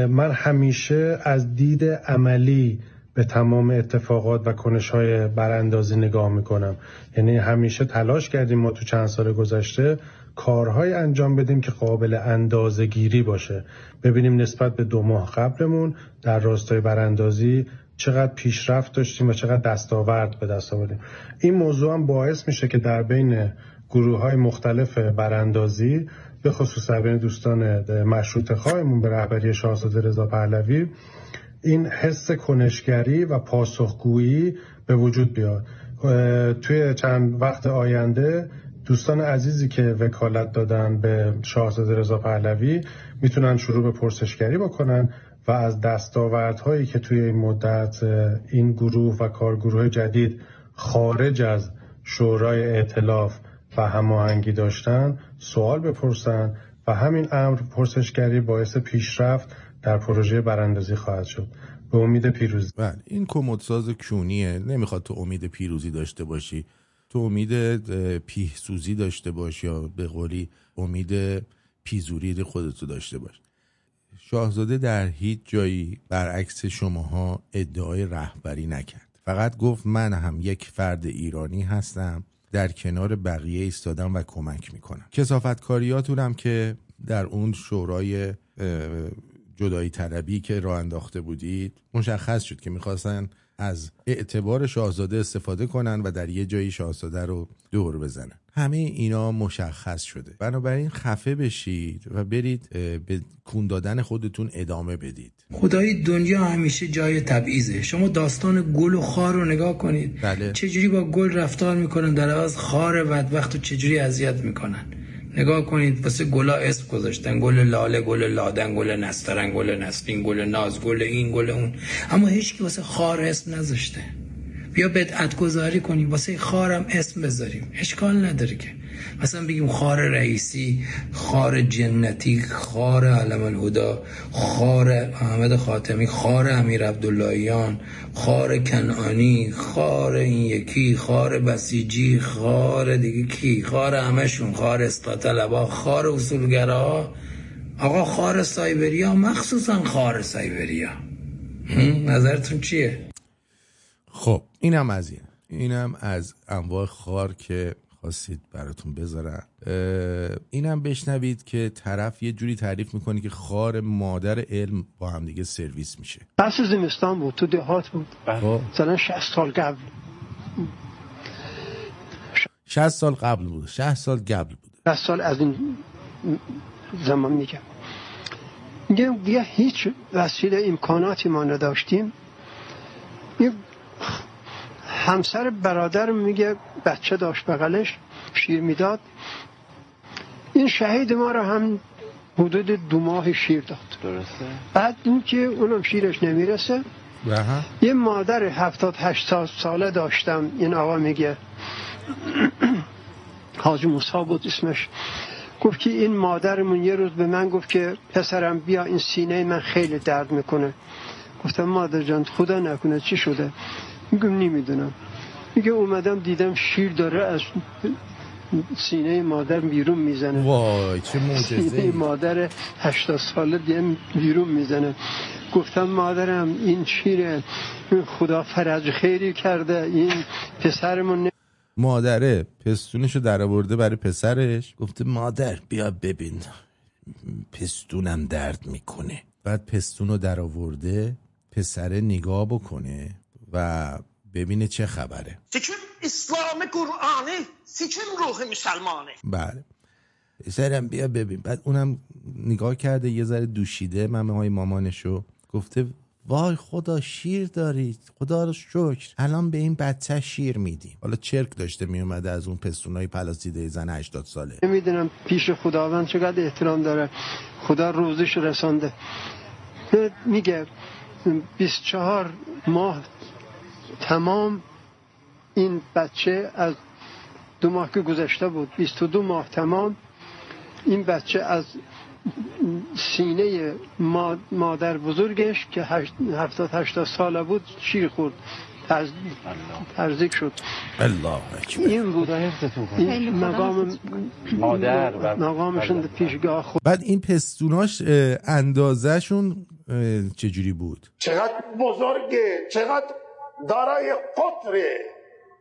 من همیشه از دید عملی به تمام اتفاقات و کنش های براندازی نگاه می‌کنم. یعنی همیشه تلاش کردیم ما تو چند سال گذشته کارهای انجام بدیم که قابل اندازه گیری باشه. ببینیم نسبت به دو ماه قبلمون در راستای براندازی چقدر پیشرفت داشتیم و چقدر دستاورد به دست آوردیم. این موضوع هم باعث میشه که در بین گروه های مختلف براندازی به خصوص در بین دوستان مشروط خواهمون به رهبری شاهزاده رضا پهلوی این حس کنشگری و پاسخگویی به وجود بیاد. توی چند وقت آینده دوستان عزیزی که وکالت دادن به شاهزاده رضا پهلوی می‌تونن شروع به پرسشگری بکنن و از دستاوردهایی که توی این مدت این گروه و کارگروه جدید خارج از شورای ائتلاف و هماهنگی داشتن سوال بپرسن و همین امر پرسشگری باعث پیشرفت در پروژه براندازی خواهد شد. به امید پیروزی. بله این کمدساز کونیه. نمی‌خواد تو امید پیروزی داشته باشی. تو امید پیهسوزی داشته باشی یا به قولی امید پیزوری خودتو داشته باش. شاهزاده در هیچ جایی برعکس شماها ادعای رهبری نکرد. فقط گفت من هم یک فرد ایرانی هستم. در کنار بقیه ایستادم و کمک می‌کنم. کسافت کاریاتونم که در اون شورای جدایی طلبی که راه انداخته بودید مشخص شد که می‌خواستن از اعتبار شاهزاده استفاده کنن و در یه جایی شاهزاده رو دور بزنن. همه اینا مشخص شده. بنابراین خفه بشید و برید به کون دادن خودتون ادامه بدید. خدای دنیا همیشه جای تبعیضه. شما داستان گل و خار رو نگاه کنید. بله. چجوری با گل رفتار می‌کنن؟ در عوض خار بدبخت و چجوری اذیت می‌کنن؟ نگاه کنید واسه گلا اسم گذاشتن. گل لاله گل لادن گل نسترن گل نسرین گل ناز گل این گل اون. اما هیچ کی واسه خار اسم نذاشته. بیا بدعت گذاری کنیم واسه خارم اسم بذاریم. اشکال نداره که. مثلا بگیم خار رئیسی خار جنتی خار علم الهدا خار احمد خاتمی خار امیر عبداللهیان خار کنعانی خار این یکی خار بسیجی خار دیگه کی؟ خار همشون خار استاتلبا خار اصولگرا. آقا خار سایبریا مخصوصا خار سایبریا؟ نظرتون چیه؟ خب اینم از این. اینم از انواع خار که خواستید براتون بذارم. اینم بشنوید که طرف یه جوری تعریف می‌کنه که خار مادر علم با هم دیگه سرویس میشه. فصل زمستان بود تو دهات بود. خب. مثلا 60 سال قبل. 60 سال قبل بود. 60 سال قبل بود. 60 سال از این زمان میگم. میگه دیگه هیچ وسیله امکاناتی ما نداشتیم. یه همسر برادر میگه بچه داشت بغلش شیر می‌داد. این شهید ما را هم حدود دو ماه شیر داد. درسته؟ بعد این که اونم شیرش نمی‌رسه یه مادر هفتاد هشتاد ساله داشتم این آقا میگه. حاج موسا بود اسمش. گفت که این مادرمون یه روز به من گفت که پسرم بیا این سینه من خیلی درد می‌کنه. گفتم مادر جان خدا نکنه چی شده؟ میگم نمی‌دونم. میگه اومدم دیدم شیر داره از سینه مادر بیرون می‌زنه. وای چه سینه مادر هشتا ساله دیگه بیرون می‌زنه. گفتم مادرم این شیره خدا فرج خیری کرده این پسرمون مادره پستونشو در آورده برای پسرش. گفته مادر بیا ببین. پستونم درد می‌کنه. بعد پستونو در آورده پسر نگاه بکنه. و ببینه چه خبره. سیچم اسلام قرآنه سیچم روح مسلمانه. بله. پسرم بیا ببین. بعد اونم نگاه کرده یه ذره دوشیده ممه های مامانشو. گفته وای خدا شیر دارید خدا رو شکر. الان به این بچه شیر میدیم. حالا چرک داشته میومده از اون پستونای پلاسیده زن 80 ساله. نمی‌دونم پیش خداوند چقدر احترام داره. خدا روزش رسانده. میگه 24 ماه تمام این بچه از دو ماه که گذشته بود 22 ماه تمام این بچه از سینه مادر بزرگش که هفتاد هشتاد ساله بود شیر خورد ترزیک شد. الله این بود. این مقام مادر مقامشون پیشگاه خود. بعد این پستوناش اندازهشون چجوری بود؟ چقدر بزرگه چقدر دارای قطره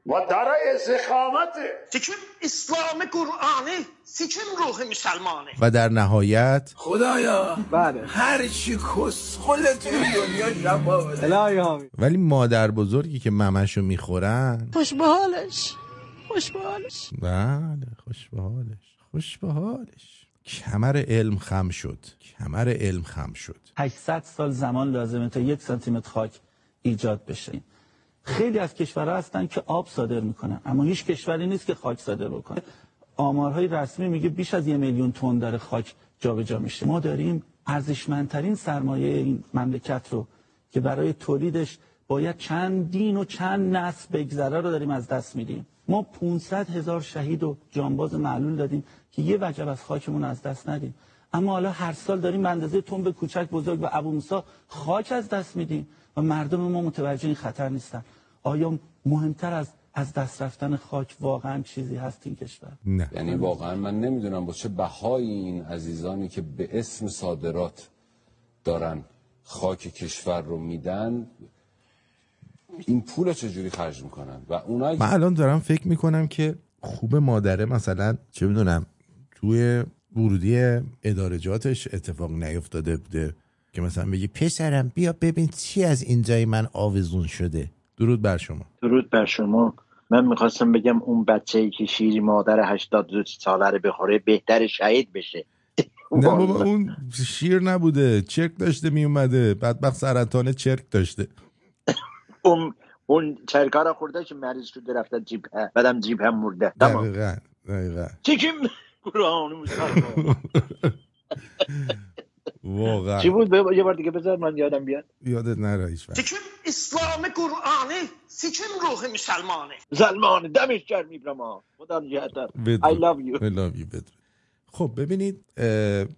و دارای زخامته سیچم اسلام قرآنه سیچم روح مسلمانه. و در نهایت خدایا بله. هر چی کسخل توی دنیا جواب ولی مادر بزرگی که ممشو می‌خورن. خوش به حالش خوش به حالش بله خوش به حالش خوش به حالش کمر علم خم شد. کمر علم خم شد. 800 سال زمان لازمه تا یک سانتیمتر خاک ایجاد بشه. خیلی از کشورها هستن که آب صادر می‌کنن اما هیچ کشوری نیست که خاک صادر بکنه. آمارهای رسمی میگه بیش از یه میلیون تن داره خاک جابجا میشه. ما داریم ارزشمندترین سرمایه این مملکت رو که برای تولیدش باید چند دین و چند نسل بگذره رو داریم از دست میدیم. ما 500 هزار شهید و جانباز معلول دادیم که یه وجب از خاکمون از دست ندیم. اما حالا هر سال داریم به اندازه تنب کوچک بزرگ و ابو موسی خاک از دست میدیم. و مردم ما متوجه این خطر نیستن. آیا مهمتر از از دست رفتن خاک واقعا چیزی هست این کشور؟ نه. یعنی واقعا من نمی‌دونم با چه بهایی این عزیزانی که به اسم صادرات دارن خاک کشور رو میدن این پول چجوری خرج می‌کنن؟ و اونایی من الان دارم فکر می‌کنم که خوب مادره مثلا چه می‌دونم توی ورودی ادارجاتش اتفاق نیفتاده بوده. که مثلا بگی پسرم بیا ببین چی از اینجای من آویزون شده. درود بر شما. درود بر شما. من می‌خواستم بگم اون بچه ای که شیری مادر 82 ساله رو بخوره بهتر شهید بشه. نه بابا اون شیر نبوده چرک داشته می اومده بدبخت سرطان چرک داشته. اون اون چرکا رو خورده که مریض شده رفته جیب بعدم جیب هم مرده. دقیقا دقیقا. قرآن مسلمان واقعا. چی بود؟ یه بار دیگه بذار من یادم بیاد. یادت نره هیچ وقت. سیچم اسلام قرآنه. سیچم روح مسلمانه. سلمان دمش گرم ایبرما خدا نگهدار. I love you. I love you. بدرود. خب ببینید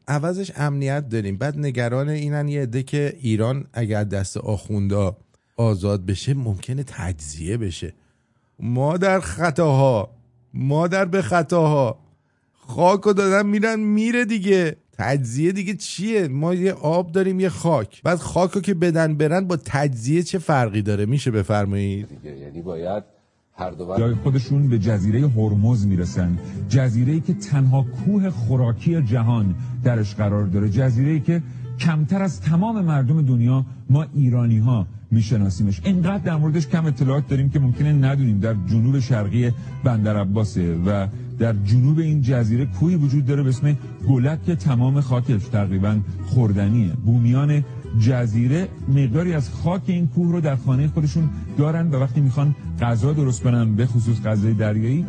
عوضش امنیت داریم. بعد نگران اینن یه عده که ایران اگر دست آخوندا آزاد بشه ممکنه تجزیه بشه. ما در خطاها. ما در به خطاها. خاکو دادن میرن میره دیگه. تجزیه دیگه چیه؟ ما یه آب داریم یه خاک. بعد خاکو که بدن برن با تجزیه چه فرقی داره؟ میشه بفرمایید. دیگه یعنی باید هر دو جای خودشون به جزیره هرمز می‌رسن. جزیره ای که تنها کوه خوراکی جهان درش قرار داره. جزیره ای که کمتر از تمام مردم دنیا ما ایرانی ها میشناسیمش. اینقدر در موردش کم اطلاعات داریم که ممکنه ندونیم. در جنوب شرقی بندر عباسه و در جنوب این جزیره کوهی وجود داره به اسم گلک که تمام خاکش تقریبا خوردنیه. بومیان جزیره مقداری از خاک این کوه رو در خانه خودشون دارن و وقتی می‌خوان غذا درست کنن به خصوص غذای دریایی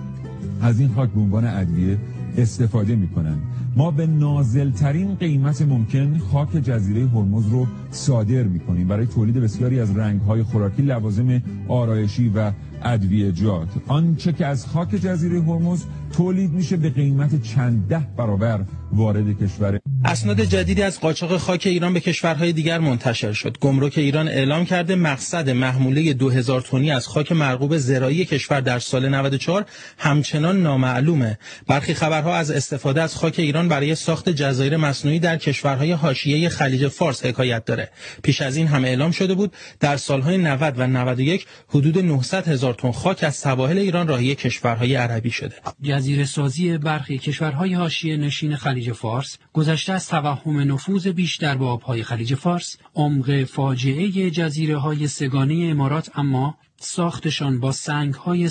از این خاک به عنوان ادویه استفاده می‌کنن. ما به نازلترین قیمت ممکن خاک جزیره هرمز رو صادر می‌کنیم. برای تولید بسیاری از رنگهای خوراکی لوازم آرایشی و ادویجات آنچه که از خاک جزیره هرمز تولید میشه به قیمت چند ده برابر وارد کشور اسناد جدیدی از قاچاق خاک ایران به کشورهای دیگر منتشر شد. گمرک ایران اعلام کرده مقصد محموله 2000 تنی از خاک مرغوب زراعی کشور در سال 94 همچنان نامعلومه. برخی خبرها از استفاده از خاک ایران برای ساخت جزایر مصنوعی در کشورهای حاشیه خلیج فارس حکایت داره. پیش از این هم اعلام شده بود در سالهای 90 و 91 حدود 900 هزار تن خاک از سواحل ایران راهی کشورهای عربی شده. جزیره سازی برخی کشورهای حاشیه نشین خلیج فارس گذشته از توهم نفوذ بیشتر به آبهای خلیج فارس عمق فاجعه جزیره های سگانه امارات اما ساختشان با سنگ های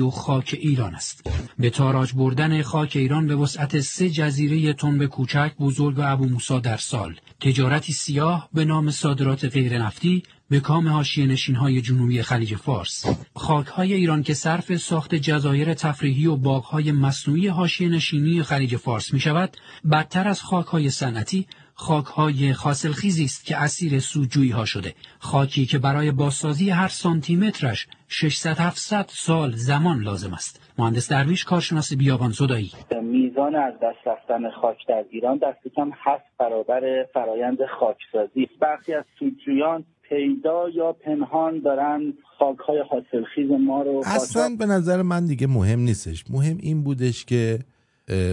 و خاک ایران است. به تاراج بردن خاک ایران به وسعت سه جزیره تنب کوچک بزرگ و ابو موسا در سال، تجارتی سیاه به نام صادرات غیر نفتی به کام حاشیه نشین های جنوبی خلیج فارس. خاک های ایران که صرف ساخت جزایر تفریحی و باغ های مصنوعی حاشیه نشینی خلیج فارس می شود بدتر از خاک های صنعتی خاک های خاصلخیزی است که اسیر سودجویی ها شده. خاکی که برای بازسازی هر سانتی مترش 600 700 سال زمان لازم است. مهندس درویش کارشناس بیابان زدایی. میزان از دست رفتن خاک در ایران دست کم هفت برابر فرایند خاکسازی. برخی از سودجویان پیدا یا پنهان دارن خاک های حاصلخیز ما رو اصلا به نظر من دیگه مهم نیستش. مهم این بودش که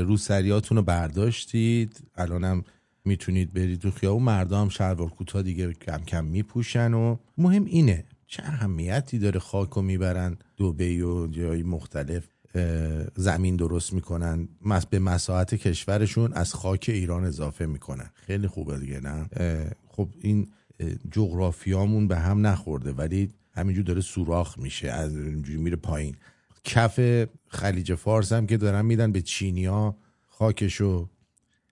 روسریاتون رو برداشتید. الانم می‌تونید برید تو خیابون. مردم هم شلوار کوتاه دیگه کم کم میپوشن و مهم اینه چه اهمیتی داره خاک رو می‌برن. دوبی و جای مختلف زمین درست می‌کنن. به مساحت کشورشون از خاک ایران اضافه می‌کنن. خیلی خوبه دیگه نه؟ خب این جغرافیامون به هم نخورده ولی همینجور داره سوراخ میشه از اینجوری میره پایین. کف خلیج فارس هم که دارن میدن به چینیا خاکشو.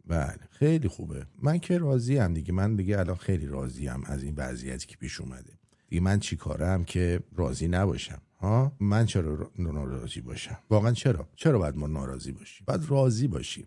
بله خیلی خوبه. من که راضی هم دیگه. من دیگه الان خیلی راضی هم از این وضعیتی که پیش اومده. دیگه من چی کارم که راضی نباشم ها؟ من چرا ناراضی باشم؟ واقعا چرا؟ چرا باید ما ناراضی باشیم؟ باید راضی باشیم.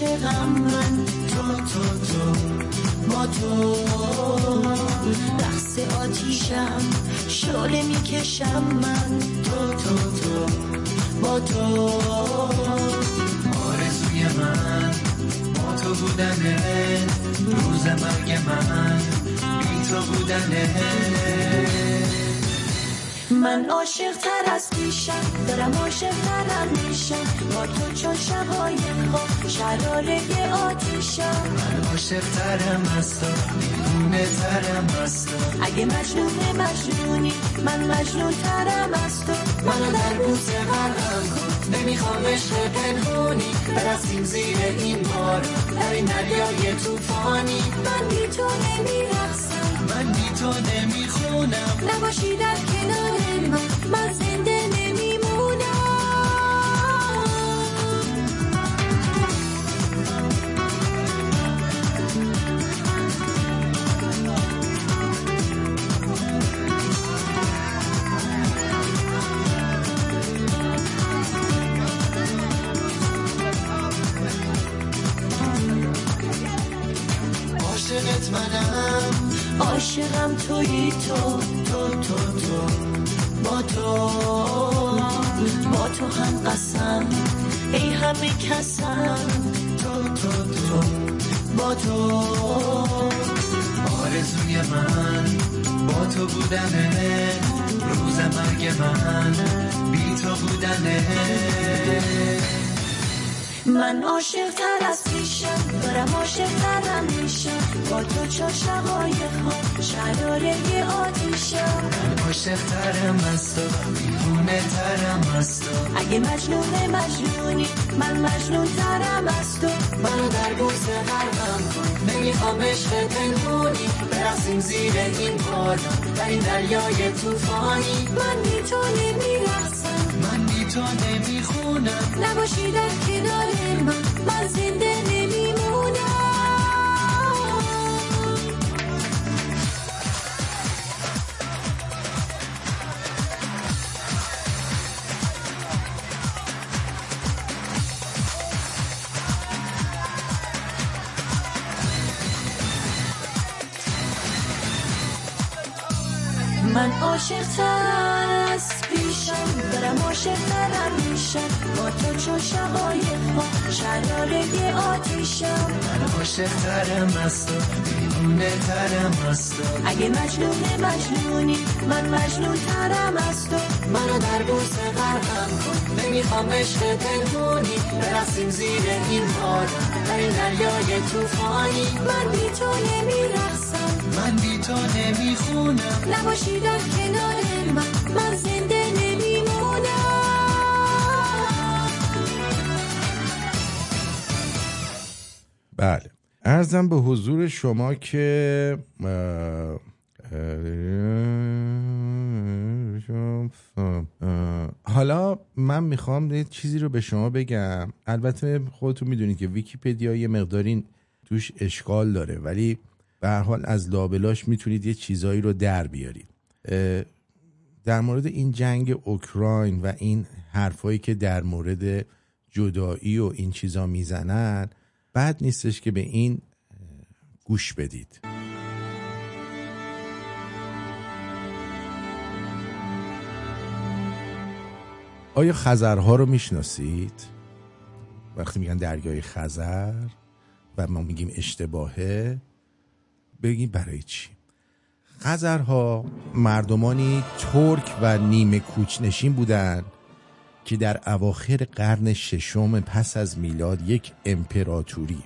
عاشقم من. تو تو تو. با تو. رقص آتیشم شعله می‌کشم من. تو تو تو. با تو. آرزوی من با تو بودنه روز مرگ من بی تو بودنه. من عاشق تر از پیشم دارم عاشق ترم میشم با تو چون شبای ها شلاله آتیشم. من عاشق ترم از تو دیوونه ترم از تو اگه مجنون مجنونی من مجنون ترم از تو منو در بوت غرقم کن. نمی‌خوام عشق پنهونی برسیم زیر این بار در این دریای توفانی من بی تو نمیرقصم. من بی تو نمی‌خونم. نباشی در کنار من. من زنده عاشقم توی تو تو تو تو. با تو با تو هم قسم. ای همه کسم. تو تو تو. با تو. آرزوی من با تو بودنه روز مرگ من بی تو بودنه. من عاشق تر از پیشم دارم عاشق ترم میشم با تو چاشقای ها شراره آتیشم. من عاشق ترم از تو دیوونه ترم از تو. اگه مجنون مجنونی من مجنون ترم از تو. منو در بوس غرقم کن نمی‌خوام عشق پنهونی برسیم زیر این بالا در این دریای توفانی من من بی تو نمی‌خونم. نباشی در کنار من من زنده نمیمونم. من عاشق تر از دارم عاشق میشم. با تو چون شقایق ها شراره آتیشم. من عاشق ترم از تو دیوونه ترم از تو اگه مجنون مجنونی من مجنون ترم از تو منو در بوس غرقم کن. نمی‌خوام عشق پنهونی برسیم زیر این بالا در این دریای توفانی من بی تو نمیرخصم من بی تو نمی‌خونم. نباشی در کنار من. من زنده بله. ارزم به حضور شما که حالا من می‌خوام یه چیزی رو به شما بگم. البته خودتون می‌دونید که ویکیپدیا یه مقداری توش اشکال داره ولی به هر حال از لابلاش می‌تونید یه چیزایی رو در بیارید. در مورد این جنگ اوکراین و این حرفایی که در مورد جدایی و این چیزا می‌زنن بد نیستش که به این گوش بدید آیا خزرها رو می‌شناسید؟ وقتی میگن دریای خزر و ما میگیم اشتباهه بگیم برای چی خزرها مردمانی ترک و نیمه کوچنشین بودند که در اواخر قرن ششم پس از میلاد یک امپراتوری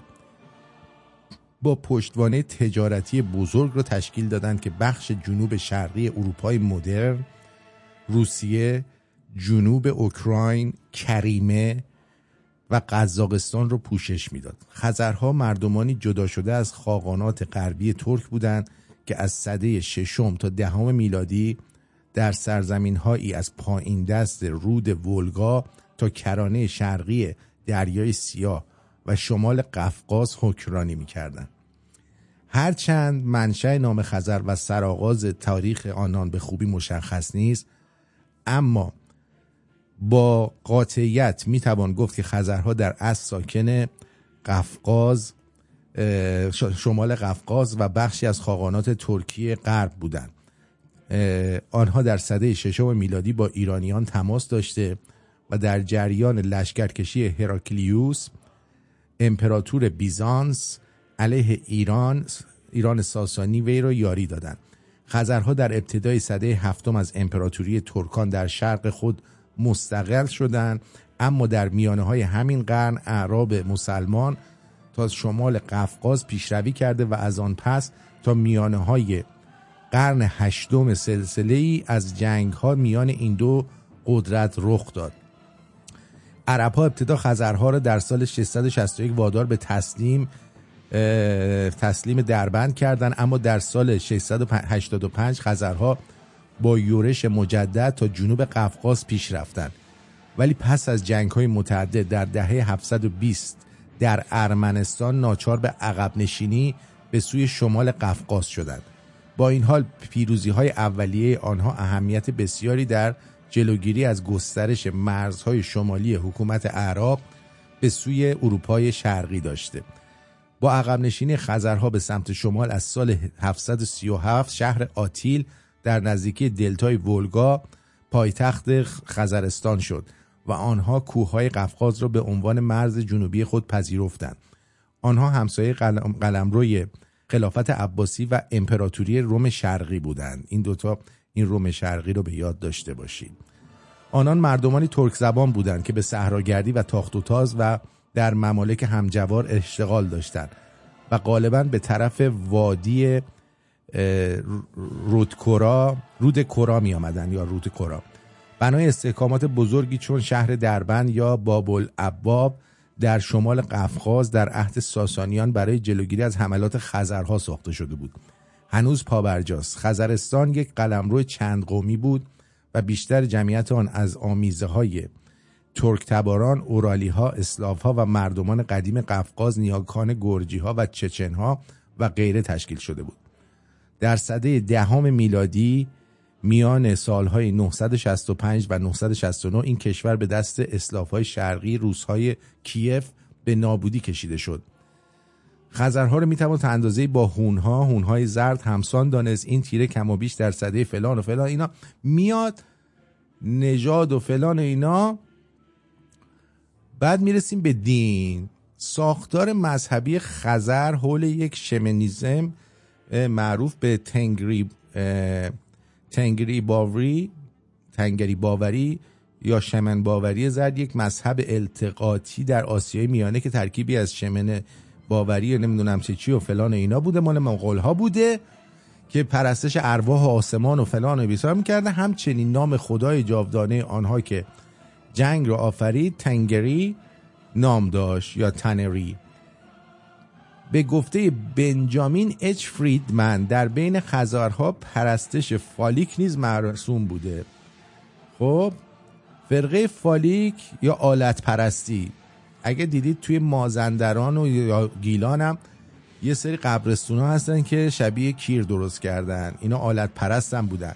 با پشتوانه تجارتی بزرگ را تشکیل دادند که بخش جنوب شرقی اروپای مدرن روسیه جنوب اوکراین کریمه و قزاقستان رو پوشش می‌داد. خزرها مردمانی جدا شده از خاقانات غربی ترک بودند که از صده ششم تا دهم میلادی در سرزمین هایی از پایین دست رود ولگا تا کرانه شرقی دریای سیاه و شمال قفقاز حکرانی می‌کردند. هرچند منشأ نام خزر و سرآغاز تاریخ آنان به خوبی مشخص نیست اما با قاطعیت می‌توان گفت که خزرها در اصل ساکن قفقاز شمال قفقاز و بخشی از خاقانات ترکیه غرب بودند آنها در سده ششم میلادی با ایرانیان تماس داشته و در جریان لشکرکشی هراکلیوس امپراتور بیزانس علیه ایران ایران ساسانی وی را یاری دادند. خزرها در ابتدای سده هفتم از امپراتوری ترکان در شرق خود مستقل شدند اما در میانه های همین قرن اعراب مسلمان تا شمال قفقاز پیشروی کرده و از آن پس تا میانه های قرن هشتم سلسله ای از جنگ ها میان این دو قدرت رخ داد. عرب ها ابتدا خزرها را در سال 661 وادار به تسلیم تسلیم دربند کردند. اما در سال 685 خزرها با یورش مجدد تا جنوب قفقاز پیش رفتند. ولی پس از جنگ های متعدد در دهه 720 در ارمنستان ناچار به عقب نشینی به سوی شمال قفقاز شدند. با این حال پیروزی های اولیه آنها اهمیت بسیاری در جلوگیری از گسترش مرزهای شمالی حکومت عراق به سوی اروپای شرقی داشته. با عقب نشینی خزرها به سمت شمال از سال 737 شهر آتیل در نزدیکی دلتای ولگا پایتخت خزرستان شد و آنها کوههای قفقاز را به عنوان مرز جنوبی خود پذیرفتند. آنها همسایه قلمروی خلافت عباسی و امپراتوری روم شرقی بودند. این دوتا این روم شرقی رو به یاد داشته باشید. آنان مردمانی ترک زبان بودند که به صحراگردی و تاخت و تاز و در ممالک همجوار اشتغال داشتند و غالبا به طرف وادی رودکورا رود کورا می آمدن یا رود کورا. بنای استحکامات بزرگی چون شهر دربند یا بابل عباب در شمال قفقاز در عهد ساسانیان برای جلوگیری از حملات خزرها ساخته شده بود هنوز پابرجاست خزرستان یک قلمرو چند قومی بود و بیشتر جمعیت آن از آمیزه های ترک تباران، اورالی ها، اسلاف ها و مردمان قدیم قفقاز، نیاکان گرجی ها و چچن ها و غیره تشکیل شده بود. در سده دهم میلادی میان سالهای 965 و 969 این کشور به دست اسلاف های شرقی روسهای کیف به نابودی کشیده شد. خزرها رو می‌توان تا اندازه با هونها هونهای زرد همسان دانست این تیره کم و بیش در صده فلان و فلان اینا. میاد نژاد و فلان اینا. بعد می‌رسیم به دین. ساختار مذهبی خزر حول یک شمنیزم معروف به تنگری تنگری باوری تنگری باوری یا شمن باوری زرد یک مذهب التقاطی در آسیای میانه که ترکیبی از شمن باوری نمی‌دونم چه چی و فلان اینا بوده مال مغول ها بوده که پرستش ارواح و آسمان و فلان و بیسار می‌کرده. همچنین نام خدای جاودانه آنها که جنگ رو آفرید تنگری نام داشت یا تنری. به گفته بنجامین اچ فریدمن در بین خزارها پرستش فالیک نیز مرسوم بوده. خب فرقه فالیک یا آلت پرستی؟ اگه دیدید توی مازندران و یا گیلان یه سری قبرستون ها هستن که شبیه کیر درست کردن. اینا آلت پرست هم بودن.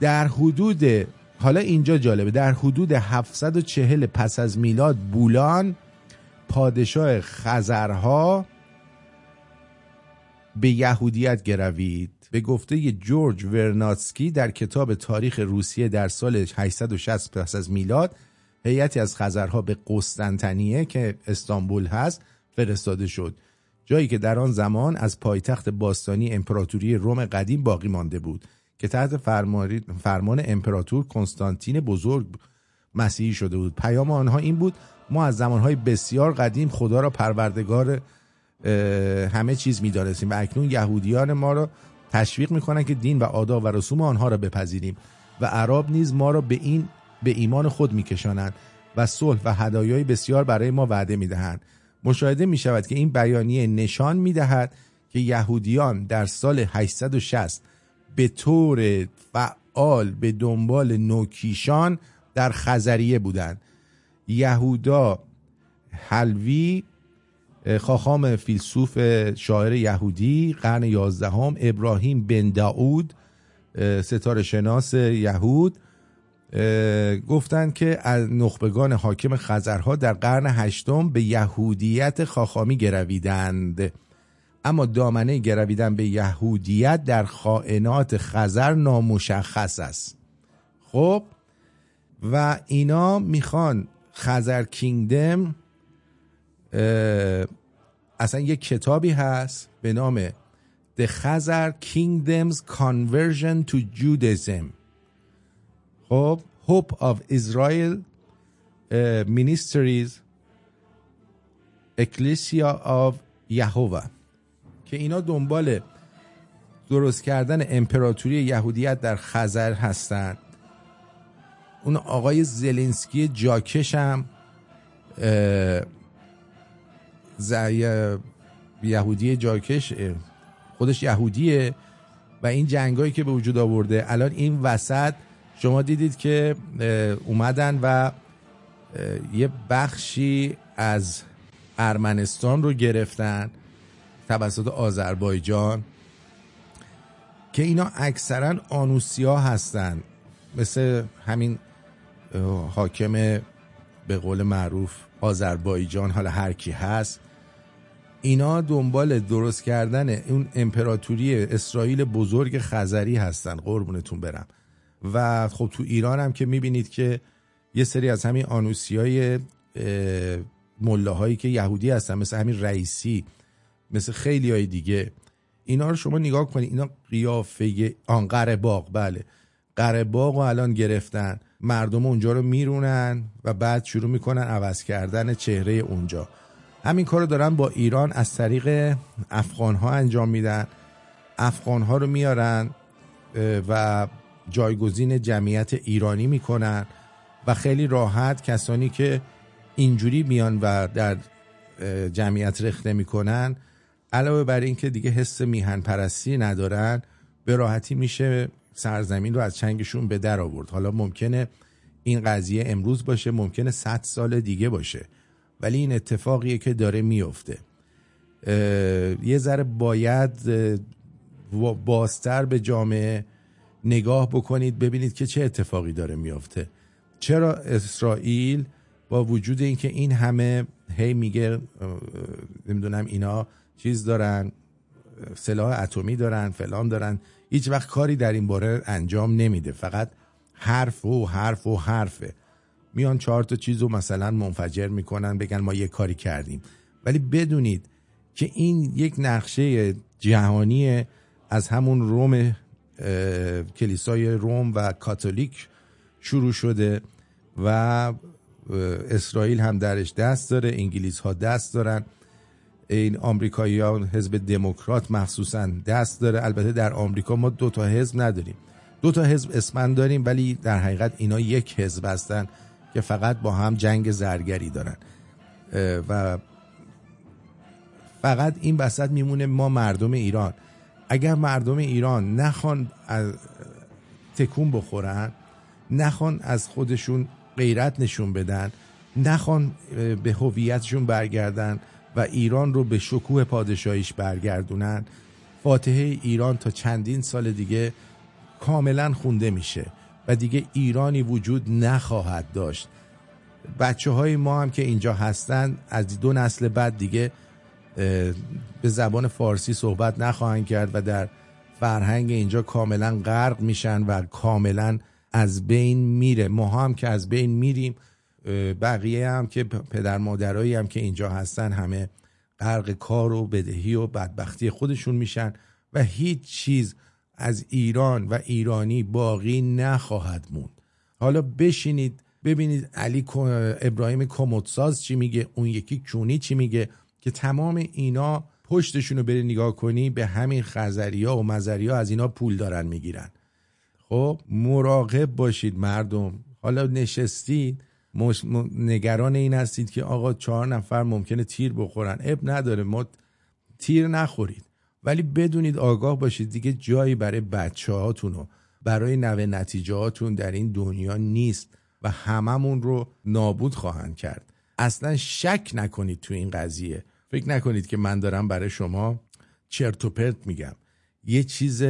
در حدود حالا اینجا جالبه در حدود 740 پس از میلاد بولان پادشاه خزرها به یهودیت گروید. به گفته جورج ورناتسکی در کتاب تاریخ روسیه در سال 860 پس از میلاد هیئتی از خزرها به قسطنطنیه که استانبول هست فرستاده شد. جایی که در آن زمان از پایتخت باستانی امپراتوری روم قدیم باقی مانده بود که تحت فرمان امپراتور کنستانتین بزرگ مسیحی شده بود. پیام آنها این بود ما از زمانهای بسیار قدیم خدا را پروردگار همه چیز می‌دانستیم و اکنون یهودیان ما را تشویق می‌کنن که دین و آداب و رسوم آنها را بپذیریم و عرب نیز ما را به این به ایمان خود میکشانند و صلح و هدایای بسیار برای ما وعده می‌دهند. مشاهده می شود که این بیانیه نشان می دهد که یهودیان در سال 860 به طور فعال به دنبال نوکیشان در خزریه بودند. یهودا حلوی خاخام فیلسوف شاعر یهودی قرن یازدهم ابراهیم بن داود ستاره شناس یهود گفتند که از نخبگان حاکم خزرها در قرن هشتم به یهودیت خاخامی گرویدند. اما دامنه گرویدن به یهودیت در خائنات خزر نامشخص است. خب و اینا می‌خوان خزر کینگدم اصلا یک کتابی هست به نام The Khazar Kingdom's Conversion to Judaism. خب Hope of Israel Ministries Ecclesia of Yehovah که اینا دنبال درست کردن امپراتوری یهودیت در خزر هستند اون آقای زلنسکی جاکش هم یهودی جاکش خودش یهودیه و این جنگایی که به وجود آورده. الان این وسط شما دیدید که اومدن و یه بخشی از ارمنستان رو گرفتن توسط آذربایجان که اینا اکثرا آنوسیا هستن. مثل همین حاکم به قول معروف آذربایجان حالا هر کی هست اینا دنبال درست کردن اون امپراتوری اسرائیل بزرگ خزری هستن. قربونتون برم. و خب تو ایران هم که می‌بینید که یه سری از همین آنوسی های ملاهایی که یهودی هستن مثل همین رئیسی مثل خیلی های دیگه اینا رو شما نگاه کنید. اینا قیافه آن قره باغ بله. قره باغ رو الان گرفتن. مردم اونجا رو میرونن و بعد شروع می‌کنن عوض کردن چهره اونجا. همین کار رو دارن با ایران از طریق افغان ها انجام میدن. افغان ها رو میارن و جایگزین جمعیت ایرانی می‌کنن و خیلی راحت کسانی که اینجوری میان و در جمعیت رخنه می‌کنن علاوه بر اینکه دیگه حس میهن پرستی ندارن به راحتی میشه سرزمین رو از چنگشون به در آورد. حالا ممکنه این قضیه امروز باشه ممکنه 100 سال دیگه باشه. ولی این اتفاقیه که داره میفته یه ذره باید بازتر به جامعه نگاه بکنید ببینید که چه اتفاقی داره میفته چرا اسرائیل با وجود اینکه این همه هی میگه نمی‌دونم اینا چیز دارن سلاح اتمی دارن فلان دارن هیچ وقت کاری در این باره انجام نمیده. فقط حرف و حرف و حرفه. میان چهار تا چیز رو مثلا منفجر می‌کنن بگن ما یه کاری کردیم. ولی بدونید که این یک نقشه جهانی از همون روم کلیسای روم و کاتولیک شروع شده و اسرائیل هم درش دست داره انگلیس ها دست دارن. این آمریکاییان حزب دموکرات مخصوصا دست داره. البته در آمریکا ما دو تا حزب نداریم. دو تا حزب اسمن داریم ولی در حقیقت اینا یک حزب هستن که فقط با هم جنگ زرگری دارن. و فقط این وسط میمونه ما مردم ایران. اگر مردم ایران نخوان از تکون بخورن نخوان از خودشون غیرت نشون بدن نخوان به هویتشون برگردن و ایران رو به شکوه پادشاهیش برگردونن. فاتحه ایران تا چندین سال دیگه کاملا خونده میشه و دیگه ایرانی وجود نخواهد داشت. بچه های ما هم که اینجا هستن از دو نسل بعد دیگه به زبان فارسی صحبت نخواهند کرد و در فرهنگ اینجا کاملا غرق میشن و کاملا از بین میره. ما هم که از بین میریم بقیه هم که پدر مادرایی هم که اینجا هستن همه غرق کار و بدهی و بدبختی خودشون میشن و هیچ چیز از ایران و ایرانی باقی نخواهد موند. حالا بشینید ببینید علی ابراهیم کمدساز چی میگه اون یکی کونی چی میگه که تمام اینا پشتشون رو بری نگاه کنی به همین خزریا و مزریا از اینا پول دارن می‌گیرن. خب مراقب باشید مردم. حالا نشستید نگران این هستید که آقا چهار نفر ممکنه تیر بخورن. اب نداره ما تیر نخورید. ولی بدونید آگاه باشید دیگه جایی برای بچه هاتون و برای نوه نتیجه هاتون در این دنیا نیست و هممون رو نابود خواهند کرد. اصلا شک نکنید تو این قضیه. فکر نکنید که من دارم برای شما چرت و پرت میگم. یه چیز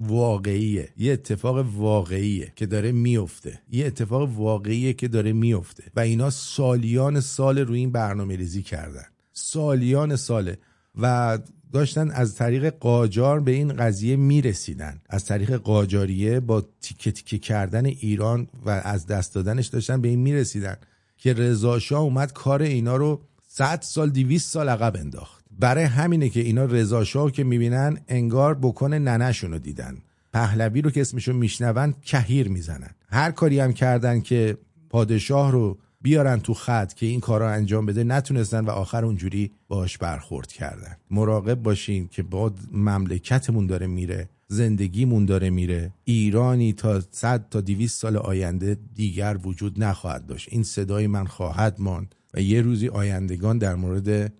واقعیه. یه اتفاق واقعیه که داره میفته. یه اتفاق واقعیه که داره میفته. و اینا سالیان سال روی این برنامه ریزی کردن. سالیان ساله و داشتن از طریق قاجار به این قضیه می‌رسیدن. از طریق قاجاریه با تیکه تیکه کردن ایران و از دست دادنش داشتن به این می‌رسیدن که رضا اومد کار اینا رو 100 سال 200 سال عقب انداخت. برای همینه که اینا رضا شاه که می‌بینن انگار بکنه ننشونو دیدن. پهلوی رو که اسمشو میشنون کهیر می‌زنن. هر کاری هم کردن که پادشاه رو بیارن تو خط که این کارا انجام بده نتونستن و آخر اونجوری باش برخورد کردن. مراقب باشین که با مملکتمون داره میره زندگیمون داره میره. ایرانی تا 100 تا 200 سال آینده دیگر وجود نخواهد داشت. این صدای من خواهد ماند و یه روزی آیندگان در مورد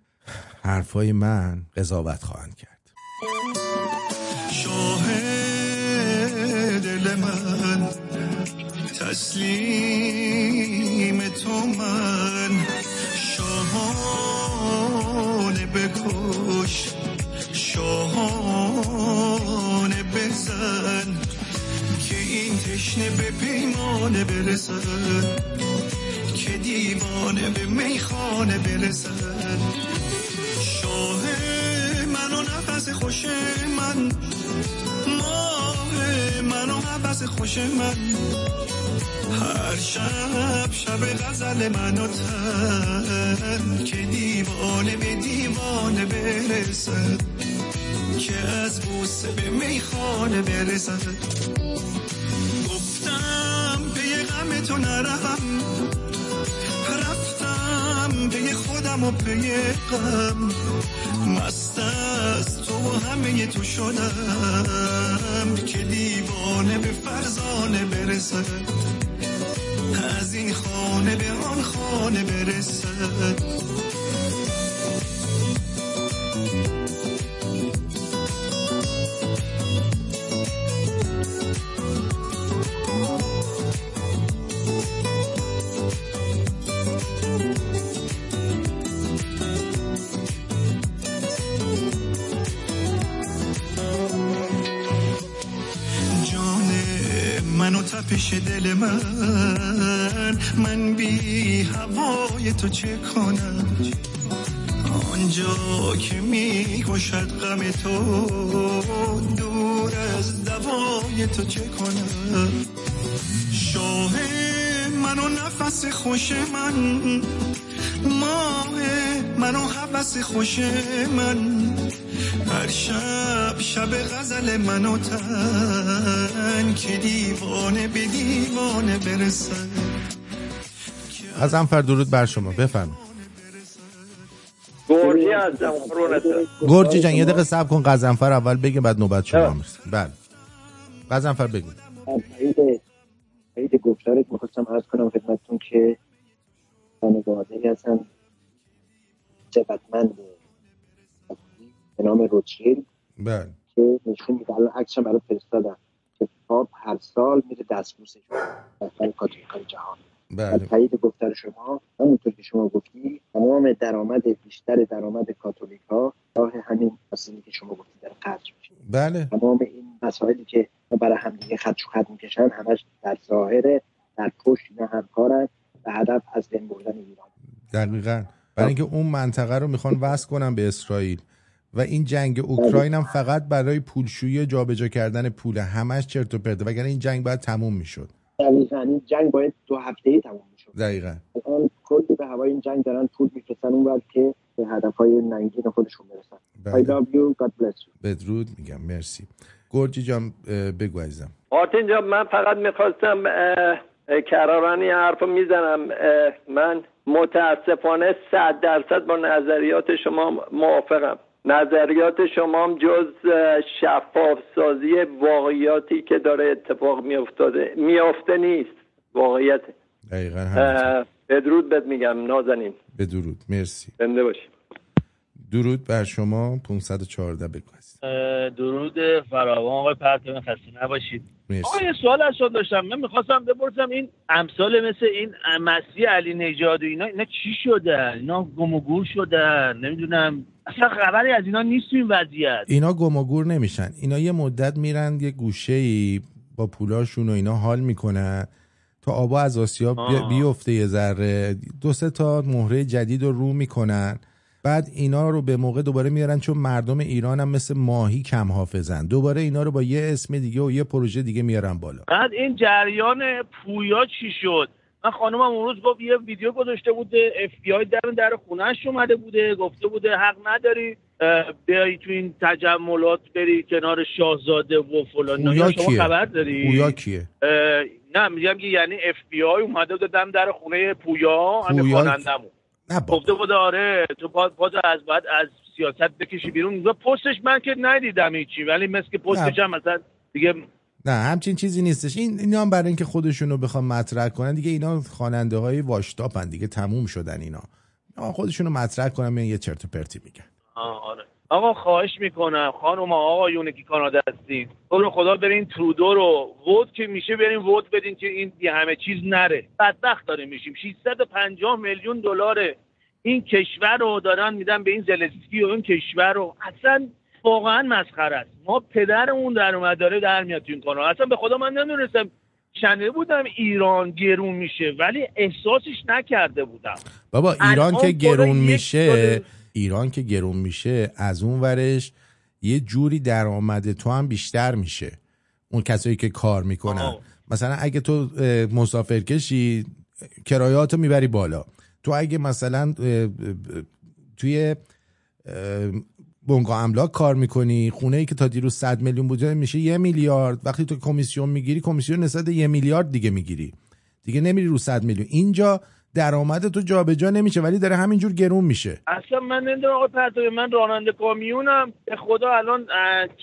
حرفای من قضاوت خواهند کرد. شاهد دل من تسلیم تو من. شاهانه بکش شاهانه بزن. که این تشنه به پیمانه برسد که دیوانه به میخانه برسد. شاه من و نفس خوش من. ماه من و حبس خوش من. هر شب شب غزل من و تن که دیوانه به دیوانه برسد. که از بوسه به میخانه برسد. گفتم به غم تو نرم رفتم پی خودم و پی غم. مست از تو و همه تو شدم. که دیوانه به فرزانه برسد. از این خانه به آن خانه برسد. من و تپش دل من. من بی هوای تو چه کنم؟ آنجا که می کشد غم تو دور از دوای تو چه کنم؟ شاه من و نفس خوش من ماه من و حبس خوش من. هر شب شب غزل من و تن که دیوانه به دیوانه برسد. از انفر درود بر شما بفرمایید. گرجی هستم گرجی جان یه دقیقه صبر کن قزنفر اول بگه بعد نوبت شما می‌رسه بله. قزنفر بگو. عید گفتارت می‌خواستم عرض کنم خدمتتون که خانواده هستن. ثبتمند به نام روتشیلد بله. که نشون میده الان عکسم برای فرستادم که پاپ هر سال میره دستبوسش دفتر کاتولیکای جهان. بله. تایید گفتار شما همونطور که شما گفتی تمام درآمد بیشتر درآمد کاتولیک ها راه همین مسئله که شما گفتی در خرج میشه. بله. تمام این مسائلی که برای همدیگه خدش و خط می‌کشن همش در ظاهره در پشت اینا همکارن. به هدف از بین بردن ایران. دقیقا. برای اینکه اون منطقه رو می‌خوان وصل کنن به اسرائیل. و این جنگ اوکراین هم فقط برای پولشویی و جابجا کردن پول همش چرت و پرته. وگرنه این جنگ باید تموم می‌شد. دقیقا. این جنگ باید دو هفته ای تموم می‌شد. دقیقا. الان کلی به هوای این جنگ دارن پول میفرستن اون که به هدفهای ننگین خودشون برسن. بله. I love you. God bless you. بدرود میگم. مرسی. گرجی جان بگو عزیزم. آرتین جان من فقط می‌خواستم کرارانی حرف می‌زنم. من متاسفانه صد درصد با نظریات شما موافقم. نظریات شما هم جز شفاف سازی واقعیاتی که داره اتفاق میافتاده میافته نیست. واقعیت. دقیقا بدرود بد میگم. نازنین. بدرود مرسی. زنده باشی. درود بر شما. 514 بگو عزیزم. درود فراوان آقای پرتون خسته نباشید. آقا یه سوال از شما داشتم. من می‌خواستم بپرسم این امثال مثل این مسیح علی نژاد و اینا اینا چی شدن اینا گم و گور شدن نمی‌دونم. اصلا خبری از اینا نیست تو این وضعیت. اینا گم و گور نمیشن. اینا یه مدت میرن یه گوشه ای با پولاشون و اینا حال می‌کنن تا آبا از آه. بیفته یه ذره. دو سه تا مهره جدید رو رو می‌کنن. بعد اینا رو به موقع دوباره میارن چون مردم ایران هم مثل ماهی کم حافظن. دوباره اینا رو با یه اسم دیگه و یه پروژه دیگه میارن بالا. بعد این جریان پویا چی شد؟ من خانمم اون روز گفت یه ویدیو گذاشته بوده اف بی آی در در خونهش اومده بوده گفته بوده حق نداری بیای تو این تجملات بری کنار شاهزاده و فلان. شما کیه؟ خبر داری؟ پویا کیه؟ نه میگم که یعنی اف بی آی اومده بوده دم در خونه پویا پویا- خوانندمون نه بابا. گفته بوده آره تو باز باز از بعد از سیاست بکشی بیرون. میگه پستش من که ندیدم هیچی ولی مثل که پستش هم مثلا دیگه نه همچین چیزی نیستش. این اینا هم برای اینکه خودشونو بخوام مطرح کنن دیگه اینا خواننده های واشتاپن دیگه تموم شدن اینا. خودشونو مطرح کنن میان یه چرت و پرتی میگن. آره. آقا خواهش می‌کنم. خانم آقایونه که کانادا هستین. تو رو خدا برین ترودو رو. ووت که میشه برین ووت بدین که این همه چیز نره. بدبخت داره میشیم. 650 میلیون دلار این کشور رو دارن میدن به این زلنسکی و این کشور رو. اصلا واقعا مسخره است. ما پدرمون در اومد داره در میاد تو این کانال. اصلا به خدا من نمی‌دونستم شنیده بودم ایران گرون میشه ولی احساسش نکرده بودم. بابا ایران که گرون میشه ایران که گرون میشه از اون ورش یه جوری درآمد تو هم بیشتر میشه. اون کسایی که کار می‌کنن. مثلا اگه تو اه، مسافر کشی کرایاتو می‌بری بالا. تو اگه مثلا توی اه، بنگاه املاک کار می‌کنی خونه ای که تا دیروز 100 میلیون بوده میشه یه میلیارد. وقتی تو کمیسیون می‌گیری کمیسیون نسبت یه میلیارد دیگه می‌گیری. دیگه نمیری رو 100 میلیون. اینجا درآمد تو جابجا نمیشه ولی داره همینجور گرون میشه. اصلا من نمی‌دونم آقای پرتوی من راننده کامیونم. به خدا الان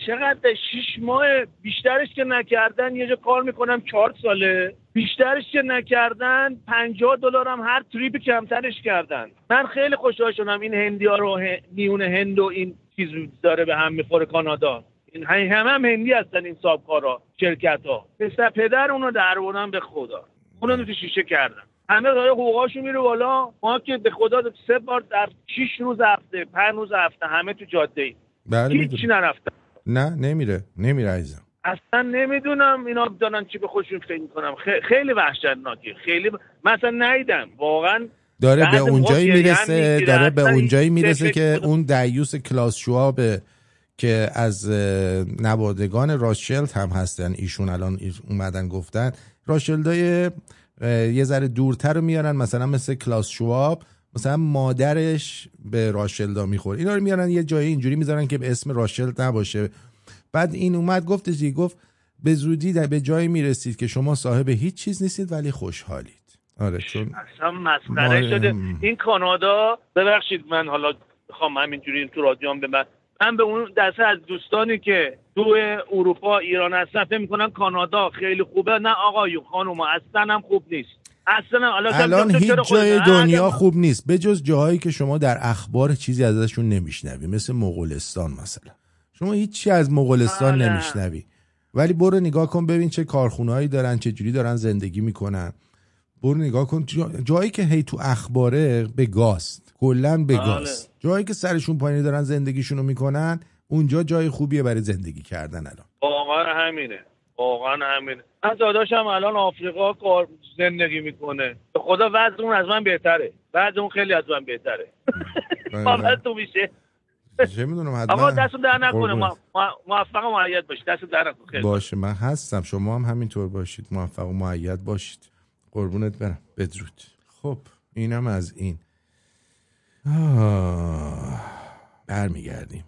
چقدر شیش ماه بیشترش که نکردن یه جا کار می‌کنم چهار ساله. بیشترش که نکردن پنجاه دلار هم هر تریپ کمترش کردن. من خیلی خوشحال شدم این هندی ها رو میون هند و این چیز داره به هم می‌خوره کانادا. این همه هم, هندی هستن این سابکارا شرکت ها پسر پدر اونو در به خدا. اونو تو شیشه کردن. همه داره حقوقاشون میره بالا. ما که به خدا سه بار در شیش روز هفته پنج روز هفته همه تو جاده ای بله هیچ می‌دونم. نرفتن نه نمیره نمیره عزیزم. اصلا نمی‌دونم اینا دارن چی به خودشون فکر می‌کنم خیلی وحشتناکه. خیلی. مثلا نیدم واقعا داره به اونجایی می‌رسه. داره به اصلا اونجایی می‌رسه که اون دیوس کلاس شوابه که از نوادگان راشلد هم هستن ایشون الان اومدن گفتن. راشلدای یه ذره دورتر رو میارن مثلا مثل کلاس شواب مثلا مادرش به راشلدا می‌خوره. اینا رو میارن یه جایی اینجوری می‌ذارن که به اسم راشلد نباشه. بعد این اومد گفتش دیگه گفت به زودی در به جایی می‌رسید که شما صاحب هیچ چیز نیستید ولی خوشحالید. آره چون اصلا مسخره ما- شده. این کانادا ببخشید من حالا بخوام همینجوری تو رادیو به من من به اون دسته از دوستانی که تو اروپا ایران هستن فکر می‌کنن کانادا خیلی خوبه. نه آقایون خانوما اصلا هم خوب نیست. اصلا الان هیچ جای دنیا خوب نیست. به جز جاهایی که شما در اخبار چیزی ازشون نمیشنوی مثل مغولستان مثلا. شما هیچی از مغولستان آره. نمیشنوی. ولی برو نگاه کن ببین چه کارخونهایی دارن چه جوری دارن زندگی می‌کنن. برو نگاه کن جا- جایی که هی تو اخباره به گاست کلا به بله. گاست جایی که سرشون پایینی دارن زندگیشونو می‌کنن اونجا جای خوبیه برای زندگی کردن الان. واقعا همینه. واقعا همینه. من داداشم الان آفریقا کار زندگی می‌کنه. به خدا وضع اون از من بهتره. وضع اون خیلی از من بهتره. تو میشه. چه می‌دونم آقا حتما دستون در نکنه. موفق و معید باشی دست در نکنه. باشه من هستم. شما هم همینطور باشید. موفق و معید باشید. قربونت برم. بدرود. خب اینم از این. آه، برمیگردیم.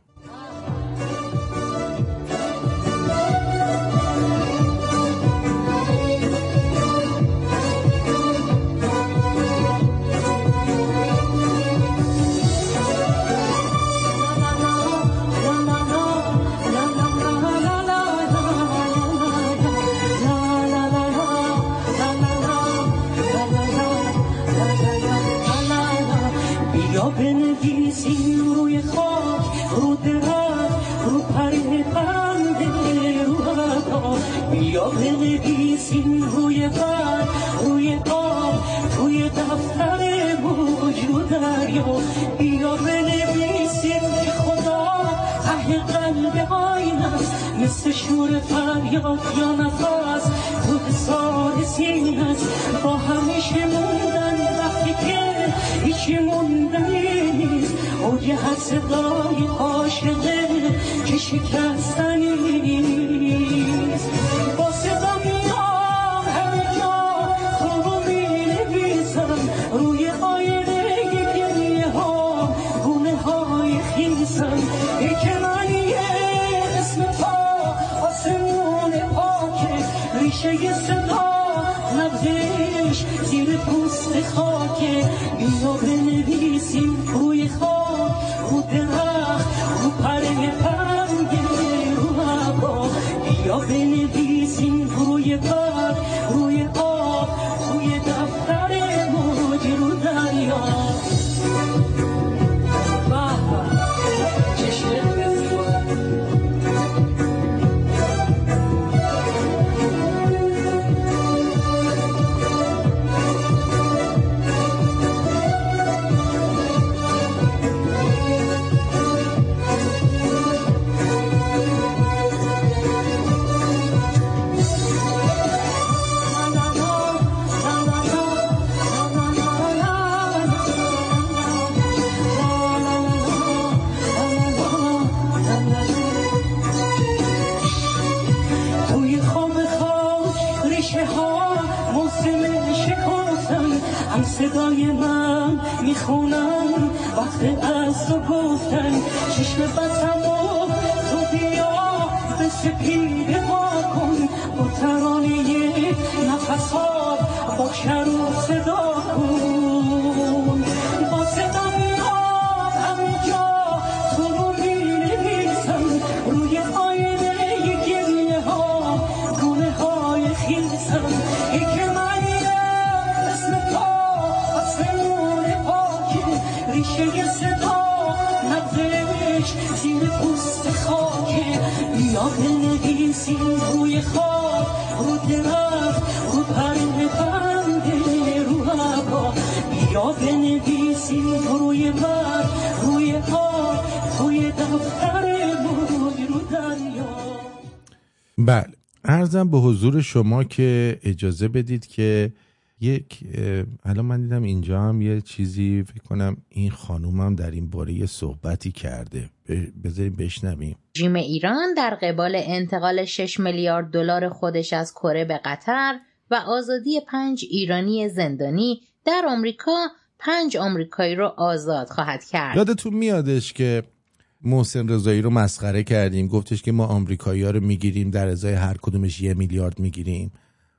بیا بنویسیم روی برگ روی آب توی دفتر موج و دریا بیا بنویسیم خدا ته قلب آینه است مثل شور فریاد یا نفس تو حسار سینه است با همیشه موندن وقتی که هیچی موندنی نیست اوج هر صدای عاشقه که شکستنی نیست تو گفتن چشم بسم ارزم به حضور شما که اجازه بدید که یک الان من دیدم اینجا هم یه چیزی فکر کنم این خانومم در این باره یه صحبتی کرده بذاریم بشنویم رژیم ایران در قبال انتقال 6 میلیارد دلار خودش از کره به قطر و آزادی پنج ایرانی زندانی در آمریکا پنج آمریکایی رو آزاد خواهد کرد. یادتون میادش که محسن رضایی رو مسخره کردیم. گفتش که ما آمریکایی ها رو می‌گیریم در ازای هر کدومش یه میلیارد می‌گیریم.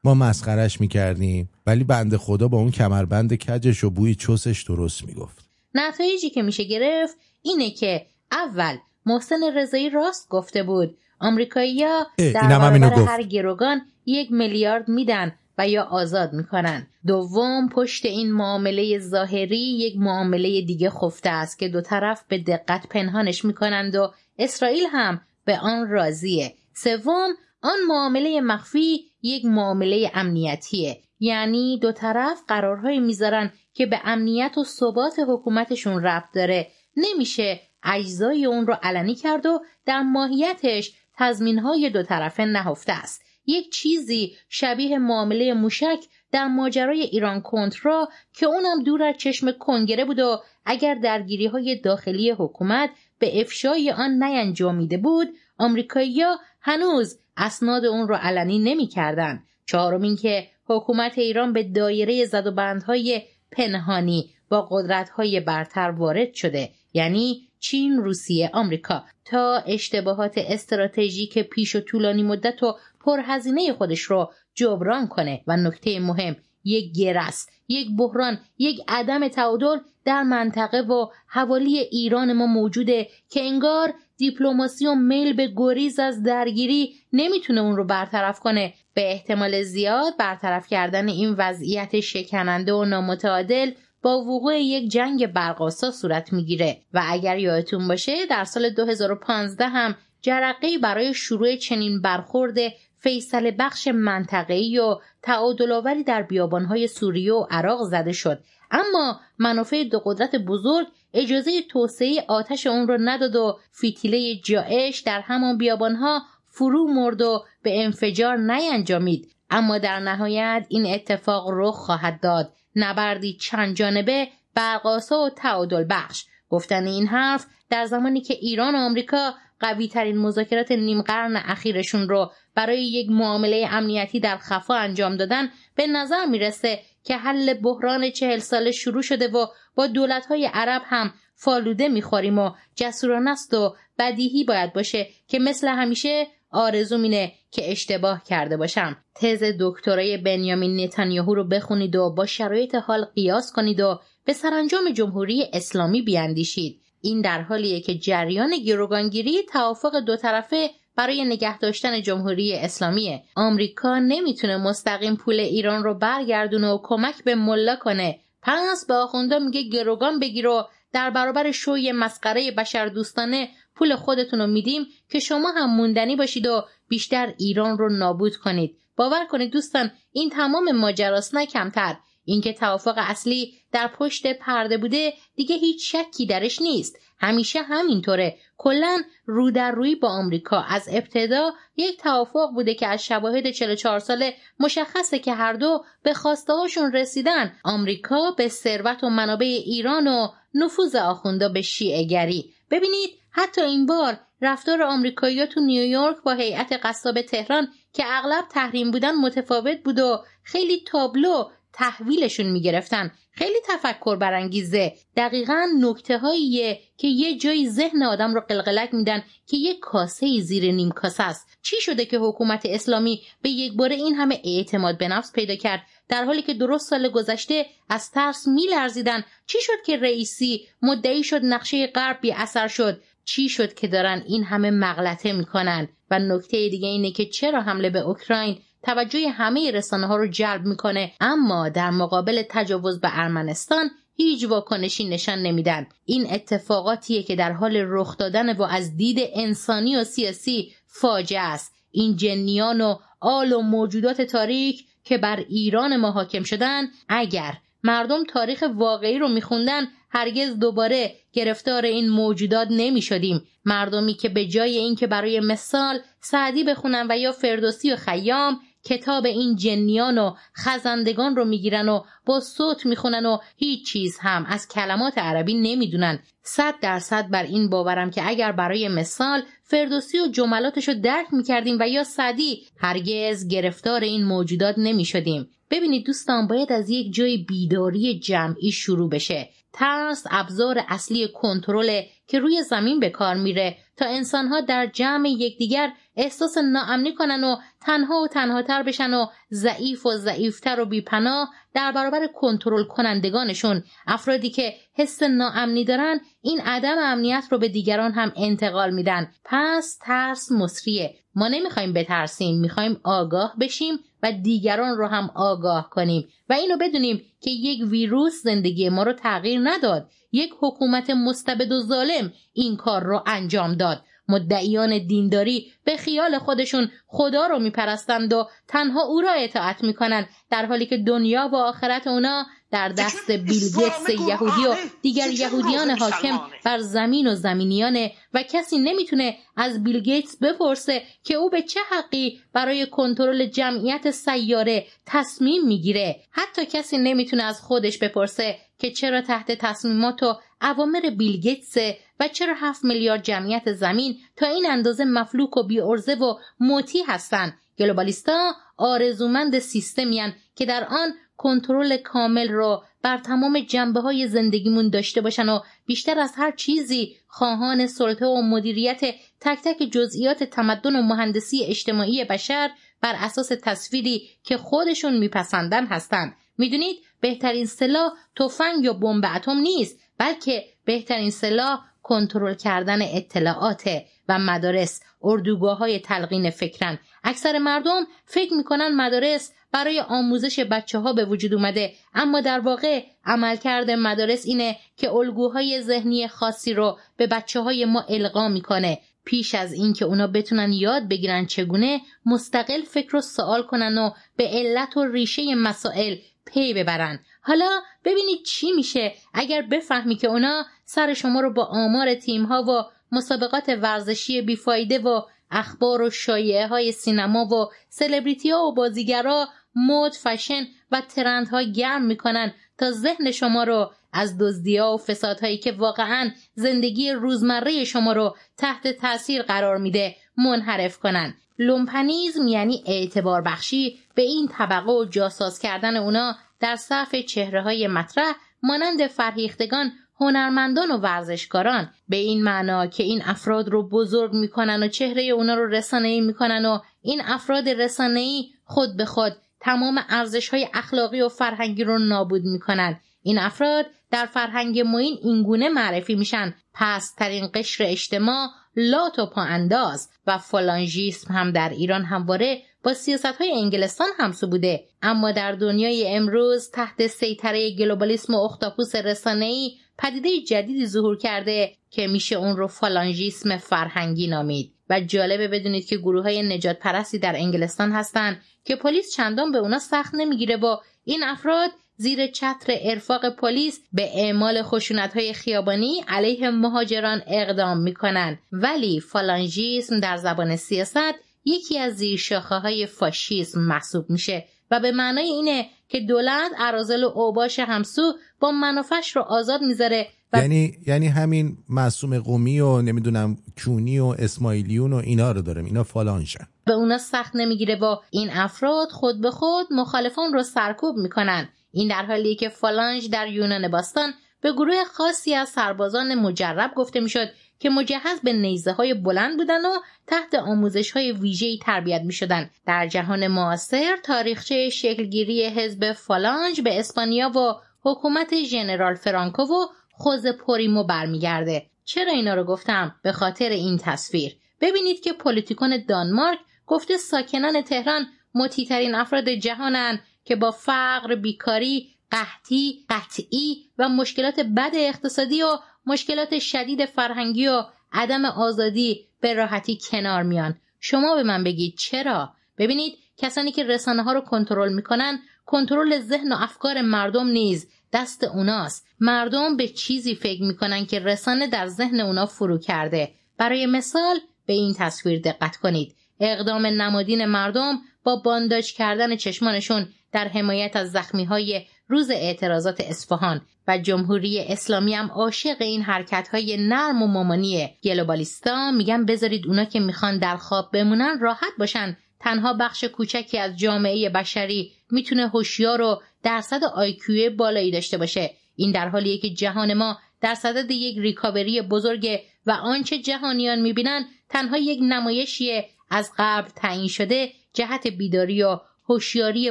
ما مسخرش می‌کردیم. ولی بنده خدا با اون کمربند کجش و بوی چسش درست می‌گفت. نتایجی که میشه گرفت اینه که اول محسن رضایی راست گفته بود. آمریکایی‌ها در برابر. هر گروگان یک میلیارد میدن. و یا آزاد می‌کنن. دوم پشت این معامله ظاهری یک معامله دیگه خفته است که دو طرف به دقت پنهانش می‌کنند و اسرائیل هم به آن راضیه. سوم آن معامله مخفی یک معامله امنیتیه. یعنی دو طرف قرارهایی می‌ذارن که به امنیت و ثبات حکومتشون ربط داره. نمیشه اجزای اون رو علنی کرد و در ماهیتش تضمینهای دو طرفه نهفته است. یک چیزی شبیه معامله موشک در ماجرای ایران کنترا که اونم دور از چشم کنگره بود و اگر درگیری های داخلی حکومت به افشای آن نینجامیده بود آمریکایی‌ها هنوز اسناد اون رو علنی نمی‌کردند. چهارم اینکه حکومت ایران به دایره زد و بندهای پنهانی با قدرت‌های برتر وارد شده یعنی چین، روسیه، آمریکا تا اشتباهات استراتژیک پیش و طولانی مدت و پرهزینه خودش رو جبران کنه. و نکته مهم یک گرس، یک بحران، یک عدم تعادل در منطقه و حوالی ایران ما موجوده که انگار دیپلماسی و میل به گریز از درگیری نمی‌تونه اون رو برطرف کنه. به احتمال زیاد برطرف کردن این وضعیت شکننده و نامتعادل با وقوع یک جنگ برقاسا صورت می‌گیره. و اگر یادتون باشه در سال 2015 هم جرقه برای شروع چنین برخورد فیصل بخش منطقه‌ای و تعادل‌آوری در بیابانهای سوریه و عراق زده شد. اما منافع دو قدرت بزرگ اجازه توسعه آتش اون رو نداد و فیتیله جایش در همان بیابانها فرو مرد و به انفجار نینجامید اما در نهایت این اتفاق رخ خواهد داد. نبردی چند جانبه برقاسا و تعادل بخش. گفتن این حرف در زمانی که ایران و آمریکا قوی ترین مذاکرات نیم قرن اخیرشون رو برای یک معامله امنیتی در خفا انجام دادن به نظر می‌رسه که حل بحران چهل ساله شروع شده و با دولتهای عرب هم فالوده می‌خوریم و جسورانه است و بدیهی باید باشه که مثل همیشه آرزوم اینه که اشتباه کرده باشم. تز دکترای بنیامین نتانیاهو رو بخونید و با شرایط حال قیاس کنید و به سرانجام جمهوری اسلامی بیاندیشید. این در حالیه که جریان گروگانگیری توافق دو طرفه برای نگه داشتن جمهوری اسلامیه. آمریکا نمی‌تونه مستقیم پول ایران رو برگردونه و کمک به ملا کنه. پس به آخوندا میگه گروگان بگیر و در برابر شوی مسخره بشردوستانه پول خودتون رو میدیم که شما هم موندنی باشید و بیشتر ایران رو نابود کنید. باور کنید دوستان این تمام ماجراست نه کمتر. اینکه توافق اصلی در پشت پرده بوده دیگه هیچ شکی درش نیست. همیشه همینطوره. کلا رو در روی با آمریکا. از ابتدا یک توافق بوده که از شواهد 44 ساله مشخصه که هر دو به خواسته هاشون رسیدن. آمریکا به ثروت و منابع ایران و نفوذ آخوندا به شیعهگری. ببینید حتی این بار رفتار آمریکایی‌ها تو نیویورک با هیئت قصاب تهران که اغلب تحریم بودن متفاوت بود و خیلی تابلو تحویلشون می‌گرفتن. خیلی تفکر برانگیزه. دقیقا نکته هاییه که یه جایی ذهن آدم رو قلقلک میدن که یه کاسه زیر نیم کاسه است. چی شده که حکومت اسلامی به یک باره این همه اعتماد به نفس پیدا کرد؟ در حالی که درست سال گذشته از ترس میلرزیدن. چی شد که رئیسی مدعی شد نقشه غرب بی اثر شد؟ چی شد که دارن این همه مغلطه می‌کنن؟ و نکته دیگه اینه که چرا حمله به اوکراین توجه همه رسانه ها رو جلب می‌کنه. اما در مقابل تجاوز به ارمنستان هیچ واکنشی نشان نمیدن. این اتفاقاتیه که در حال رخ دادن و از دید انسانی و سیاسی فاجعه است. این جنیان و آل و موجودات تاریک که بر ایران ما حاکم شدن اگر مردم تاریخ واقعی رو میخوندن هرگز دوباره گرفتار این موجودات نمی شدیم مردمی که به جای اینکه برای مثال سعدی بخونن و یا فردوسی و خیام کتاب این جنیان و خزندگان رو می‌گیرن و با صوت می‌خونن و هیچ چیز هم از کلمات عربی نمی‌دونن. صد درصد بر این باورم که اگر برای مثال فردوسی و جملاتش رو درک می‌کردیم و یا سعدی هرگز گرفتار این موجودات نمی‌شدیم. ببینید دوستان باید از یک جای بیداری جمعی شروع بشه. ترس ابزار اصلی کنترل که روی زمین به کار میره تا انسانها در جمع یکدیگر احساس ناامنی کنن و تنها و تنها تر بشن و ضعیف و ضعیفتر و بیپناه در برابر کنترل کنندگانشون. افرادی که حس ناامنی دارن این عدم امنیت رو به دیگران هم انتقال میدن. پس ترس مصریه ما نمی‌خوایم بترسیم می‌خوایم آگاه بشیم و دیگران رو هم آگاه کنیم. و اینو بدونیم که یک ویروس زندگی ما رو تغییر نداد. یک حکومت مستبد و ظالم این کار رو انجام داد. مدعیان دینداری به خیال خودشون خدا رو میپرستند و تنها او را اطاعت می‌کنند. در حالی که دنیا و آخرت اونا در دست بیلگتس یهودی و دیگر یهودیان حاکم بر زمین و زمینیانه و کسی نمی‌تونه از بیلگیتس بپرسه که او به چه حقی برای کنترل جمعیت سیاره تصمیم می‌گیره. حتی کسی نمی‌تونه از خودش بپرسه که چرا تحت تصمیمات و اوامر بیلگیتس و چرا هفت میلیارد جمعیت زمین تا این اندازه مفلوک و بیارزه و موتی هستند؟ گلوبالیستا آرزومند سیستمیان که در آن کنترل کامل رو بر تمام جنبه های زندگیمون داشته باشن و بیشتر از هر چیزی خواهان سلطه و مدیریت تک تک جزئیات تمدن و مهندسی اجتماعی بشر بر اساس تصویری که خودشون میپسندن هستند. می‌دونید بهترین سلاح تفنگ یا بمب اتم نیست بلکه بهترین سلاح کنترل کردن اطلاعات و مدارس اردوگاه های تلقین فکرن. اکثر مردم فکر می‌کنن مدارس برای آموزش بچه ها به وجود اومده اما در واقع عملکرد مدارس اینه که الگوهای ذهنی خاصی رو به بچه های ما القا می‌کنه. پیش از اینکه اونا بتونن یاد بگیرن چگونه مستقل فکر رو سوال کنن و به علت و ریشه مسائل پی ببرن. حالا ببینید چی میشه اگر بفهمی که اونا سر شما رو با آمار تیم ها و مسابقات ورزشی بیفایده و اخبار و شایعه های سینما و سلبریتی ها و بازیگرا مد فشن و trend ها گرم می‌کنن تا ذهن شما رو از دزدیا و فسادهایی که واقعا زندگی روزمره شما رو تحت تاثیر قرار میده منحرف کنن. لومپنیزم یعنی اعتبار بخشی به این طبقه و جاساز کردن اونا در صف چهره های مطرح مانند فرهیختگان هنرمندان و ورزشکاران به این معنا که این افراد رو بزرگ می‌کنن و چهره اونا رو رسانه‌ای می‌کنن و این افراد رسانه‌ای خود به خود تمام ارزش های اخلاقی و فرهنگی رو نابود می‌کنن. این افراد در فرهنگ موین اینگونه معرفی میشن. پس ترین قشر اجتماع لات و پا انداز و فلانژیسم هم در ایران همواره با سیاست های انگلستان همسو بوده. اما در دنیای امروز تحت سیطره گلوبالیسم و اختاپوس رسانه‌ای پدیده جدیدی ظهور کرده که میشه اون رو فالانژیسم فرهنگی نامید. و جالبه بدونید که گروه های نجات پرستی در انگلستان هستند که پلیس چندان به اونا سخت نمی‌گیره و این افراد زیر چتر ارفاق پلیس به اعمال خشونت های خیابانی علیه مهاجران اقدام می‌کنن. ولی فالانژیسم در زبان سیاست یکی از زیرشاخه های فاشیسم محسوب میشه و به معنای اینه که دولت عرازل و اوباش همسو با منافش رو آزاد می‌ذاره یعنی یعنی همین معصوم قومی و نمی‌دونم کونی و اسماعیلیون و اینا رو دارم اینا فالانشن به اونا سخت نمی‌گیره با این افراد خود به خود مخالفان رو سرکوب می‌کنن. این در حالیه که فالانج در یونان باستان به گروه خاصی از سربازان مجرب گفته می‌شد که مجهز به نیزه های بلند بودن و تحت آموزش های ویژه‌ای تربیت می شدن. در جهان معاصر تاریخچه شکلگیری حزب فالانج به اسپانیا و حکومت ژنرال فرانکو و خوزه پریمو برمیگرده. چرا اینا رو گفتم؟ به خاطر این تصویر. ببینید که Politiken دانمارک گفته ساکنان تهران مطیعترین افراد جهانند که با فقر، بیکاری، قحطی، قطعی و مشکلات بد اقتصادی و مشکلات شدید فرهنگی و عدم آزادی به راحتی کنار میان. شما به من بگید چرا؟ ببینید کسانی که رسانه ها رو کنترل می‌کنن کنترل ذهن و افکار مردم نیز دست اوناست. مردم به چیزی فکر می‌کنن که رسانه در ذهن اونا فرو کرده. برای مثال به این تصویر دقت کنید. اقدام نمادین مردم با بانداج کردن چشمانشون در حمایت از زخمی های روز اعتراضات اصفهان و جمهوری اسلامی هم عاشق این حرکت های نرم و مامانی گلوبالیستا میگن بذارید اونا که می‌خوان در خواب بمونن راحت باشن. تنها بخش کوچکی از جامعه بشری می‌تونه هوشیار و درصد آیکیو بالایی داشته باشه. این در حالیه که جهان ما در صدد یک ریکاوری بزرگ و آنچه جهانیان می‌بینن تنها یک نمایشی از قبل تعیین شده جهت بیداری و هوشیاری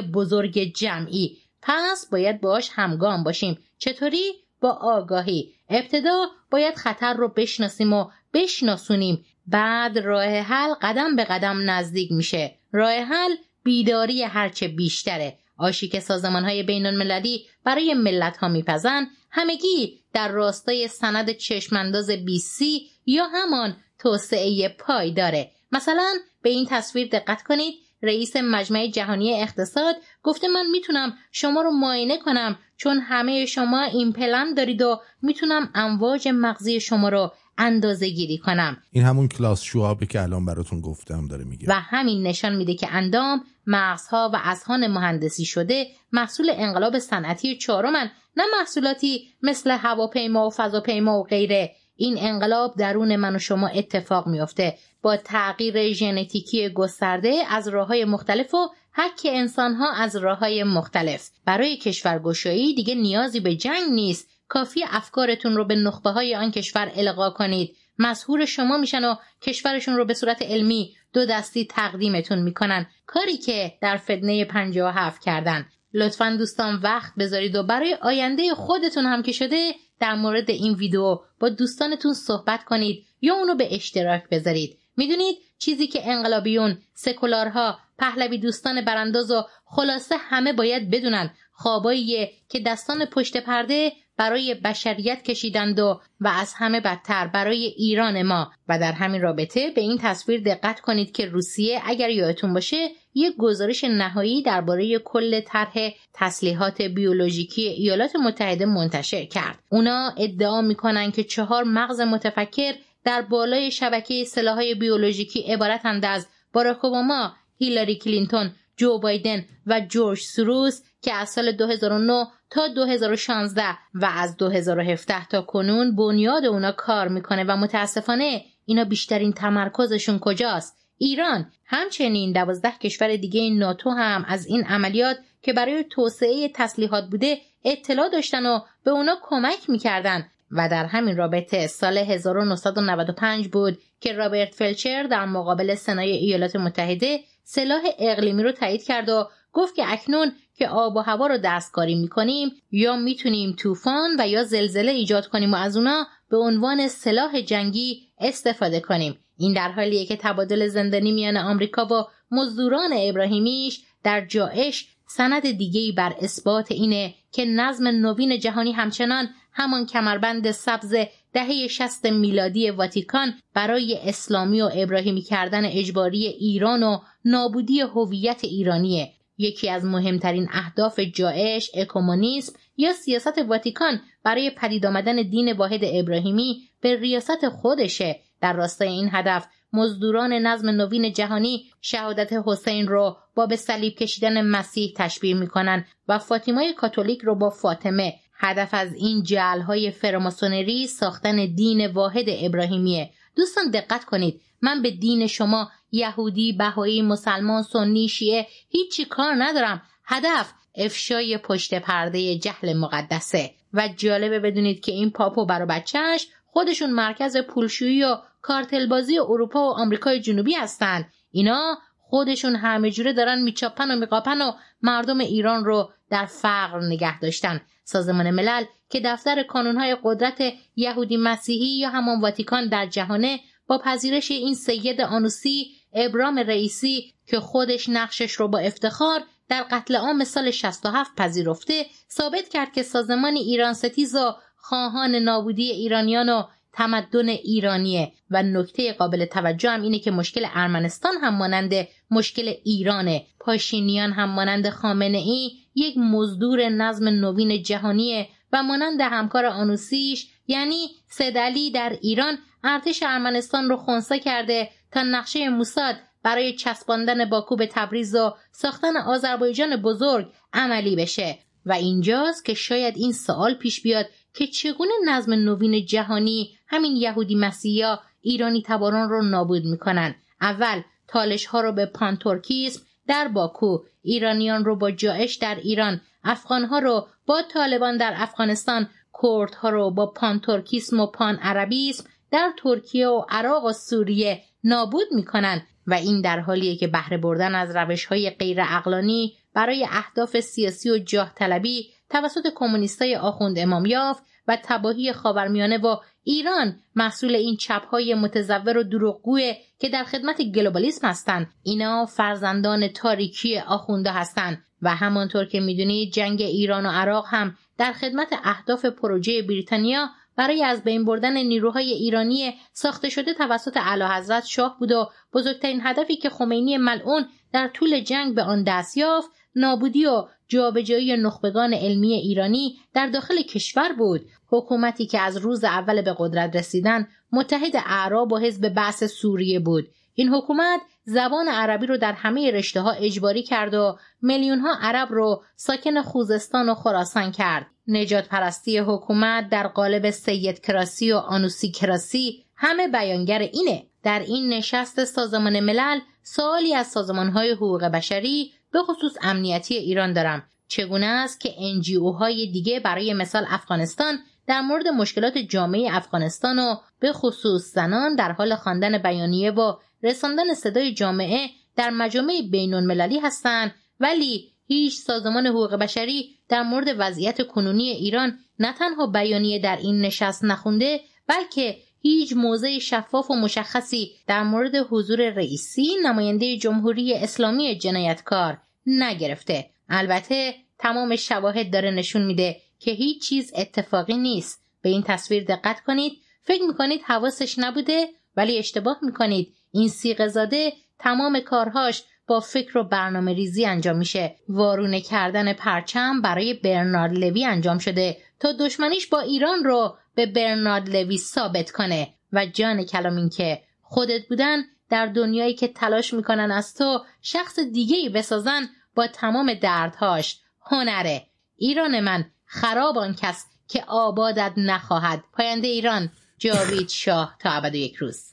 بزرگ جمعی. پس باید باش همگام باشیم. چطوری؟ با آگاهی. ابتدا باید خطر رو بشناسیم و بشناسونیم. بعد راه حل قدم به قدم نزدیک میشه. راه حل بیداری هرچه بیشتره. آشی که سازمان های بین المللی برای ملت ها میپزن. همگی در راستای سند چشمانداز سی یا همان توسعه پایداره مثلا به این تصویر دقت کنید. رئیس مجمع جهانی اقتصاد گفته من می‌تونم شما رو معاینه کنم چون همه شما این پلن دارید و می‌تونم امواج مغزی شما رو اندازه گیری کنم. این همون کلاس شوابه که الان براتون گفتم داره میگه. و همین نشان میده که اندام مغزها و اذهان مهندسی شده محصول انقلاب صنعتی چهارمن نه محصولاتی مثل هواپیما و فضاپیما و غیره. این انقلاب درون من و شما اتفاق میافته. با تغییر ژنتیکی گسترده از راه های مختلف و حک انسان ها از راه های مختلف. برای کشورگشایی دیگه نیازی به جنگ نیست. کافی افکارتون رو به نخبه های آن کشور القا کنید. مسهور شما میشن و کشورشون رو به صورت علمی دو دستی تقدیمتون می‌کنن. کاری که در فتنه 57 کردن. لطفا دوستان وقت بذارید و برای آینده خودتون هم که شده در مورد این ویدیو با دوستانتون صحبت کنید یا اونو به اشتراک بذارید. می‌دونید چیزی که انقلابیون سکولارها پهلوی دوستان برانداز و خلاصه همه باید بدونن. خواباییه که دستان پشت پرده برای بشریت کشیدند و و از همه بدتر برای ایران ما و در همین رابطه به این تصویر دقت کنید که روسیه اگر یادتون باشه یک گزارش نهایی درباره کل طرح تسلیحات بیولوژیکی ایالات متحده منتشر کرد. اونا ادعا می‌کنن که چهار مغز متفکر در بالای شبکه سلاحهای بیولوژیکی عبارتند از باراک اوباما، هیلاری کلینتون، جو بایدن و جورج سروس که از سال 2009 تا 2016 و از 2017 تا کنون بنیاد اونا کار می‌کنه و متاسفانه اینا بیشترین تمرکزشون کجاست؟ ایران. همچنین دوازده کشور دیگه ناتو هم از این عملیات که برای توسعه تسلیحات بوده اطلاع داشتن و به اونا کمک می‌کردن. و در همین رابطه سال 1995 بود که رابرت فلچر در مقابل سنای ایالات متحده سلاح اقلیمی رو تایید کرد و گفت که اکنون که آب و هوا رو دستکاری می‌کنیم یا می‌تونیم طوفان و یا زلزله ایجاد کنیم و از اونا به عنوان سلاح جنگی استفاده کنیم. این در حالیه که تبادل زندانی میان آمریکا و مزدوران ابراهیمیش در جاعش سند دیگهی بر اثبات اینه که نظم نوین جهانی همچنان همان کمربند سبز دهه شست میلادی واتیکان برای اسلامی و ابراهیمی کردن اجباری ایران و نابودی هویت ایرانیه. یکی از مهمترین اهداف جاعش اکومونیسم یا سیاست واتیکان برای پدید آمدن دین واحد ابراهیمی به ریاست خودشه. در راستای این هدف مزدوران نظم نوین جهانی شهادت حسین رو با به صلیب کشیدن مسیح تشبیه می‌کنن و فاطیمای کاتولیک رو با فاطمه هدف از این جعلهای فراماسونری ساختن دین واحد ابراهیمیه. دوستان دقت کنید. من به دین شما یهودی بهایی مسلمان سنی شیعه هیچی کار ندارم. هدف افشای پشت پرده جهل مقدسه. و جالبه بدونید که این پاپو برا بچهش خودشون مرکز پولشویی و کارتلبازی اروپا و آمریکای جنوبی هستند اینا خودشون همه جوره دارن میچاپن و میقاپن و مردم ایران رو در فقر نگه داشتن. سازمان ملل که دفتر کانونهای قدرت یهودی مسیحی یا همان واتیکان در جهانه با پذیرش این سید آنوسی ابرام رئیسی که خودش نقشش رو با افتخار در قتل عام سال 67 پذیرفته ثابت کرد که سازمان ایران ستیز و خواهان نابودی ایرانیان و تمدن ایرانیه. و نکته قابل توجه هم اینه که مشکل ارمنستان هم مانند مشکل ایرانه. پاشینیان هم مانند خامنه ای یک مزدور نظم نوین جهانیه و مانند همکار آنوسیش یعنی سدلی در ایران ارتش ارمنستان رو خونسا کرده تا نقشه موساد برای چسباندن باکو به تبریز و ساختن آذربایجان بزرگ عملی بشه. و اینجاست که شاید این سوال پیش بیاد که چگونه نظم نوین جهانی همین یهودی مسیحا ایرانی تباران رو نابود می‌کنن. اول تالش ها رو به پانتورکیسم در باکو ایرانیان رو با جایش در ایران افغان ها رو با طالبان در افغانستان کرد ها رو با پانتورکیسم و پان عربیسم در ترکیه و عراق و سوریه نابود می‌کنن و این در حالیه که بهره بردن از روش های غیر اقلانی برای اهداف سیاسی و جاه طلبی توسط کمونیستای آخوند امامیاف و تباهی خاورمیانه و ایران محصول این چپهای متزور و دروغگوه که در خدمت گلوبالیسم هستند. اینا فرزندان تاریکی آخونده هستند و همانطور که می‌دونید جنگ ایران و عراق هم در خدمت اهداف پروژه بریتانیا برای از بین بردن نیروهای ایرانی ساخته شده توسط اعلیحضرت شاه بود و بزرگترین هدفی که خمینی ملعون در طول جنگ به آن دست یافت نابودی و جابجایی نخبگان علمی ایرانی در داخل کشور بود. حکومتی که از روز اول به قدرت رسیدن متحد اعراب و حزب بعث سوریه بود. این حکومت زبان عربی رو در همه رشته ها اجباری کرد و میلیون ها عرب رو ساکن خوزستان و خراسان کرد. نجات پرستی حکومت در قالب سید کراسی و آنوسی کراسی همه بیانگر اینه. در این نشست سازمان ملل سوالی از های حقوق بشری به خصوص امنیتی ایران دارم. چگونه است که انجیو های دیگه برای مثال افغانستان در مورد مشکلات جامعه افغانستان و به خصوص زنان در حال خواندن بیانیه و رساندن صدای جامعه در مجامع بین المللی هستند ولی هیچ سازمان حقوق بشری در مورد وضعیت کنونی ایران نه تنها بیانیه در این نشست نخونده بلکه هیچ موضع شفاف و مشخصی در مورد حضور رئیسی نماینده جمهوری اسلامی جنایتکار نگرفته. البته تمام شواهد داره نشون میده که هیچ چیز اتفاقی نیست. به این تصویر دقت کنید. فکر می‌کنید حواسش نبوده ولی اشتباه می‌کنید. این سیغه زاده تمام کارهاش با فکر و برنامه ریزی انجام میشه. وارونه کردن پرچم برای برنارد لوی انجام شده تا دشمنیش با ایران رو به برنارد لوی ثابت کنه و جان کلام این که خودت بودن در دنیایی که تلاش می‌کنن از تو شخص دیگه ای بسازن با تمام دردهاش. هنره. ایران من خراب آن کس که آبادت نخواهد. پاینده ایران جاوید شاه. تا ابد یک روز.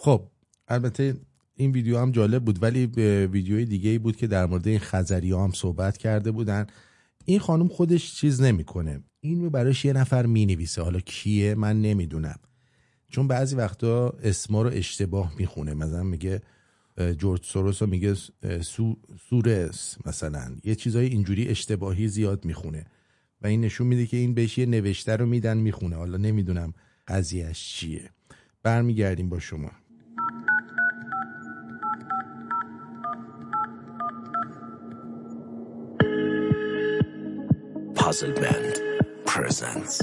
خب البته این ویدیو هم جالب بود ولی ویدیوی دیگه ای بود که در مورد این خزری هم صحبت کرده بودن. این خانم خودش چیز نمی‌کنه. این رو براش یه نفر می نویسه حالا کیه؟ من نمی‌دونم. چون بعضی وقتا اسما رو اشتباه می‌خونه. مثلا میگه جورج سوروس رو میگه سو، سورس مثلا. یه چیزای اینجوری اشتباهی زیاد می‌خونه. و این نشون میده که این بهش یه نوشته رو میدن می‌خونه. حالا نمی‌دونم قضیهش چیه. برمیگردیم با شما. Puzzle Band. Presents.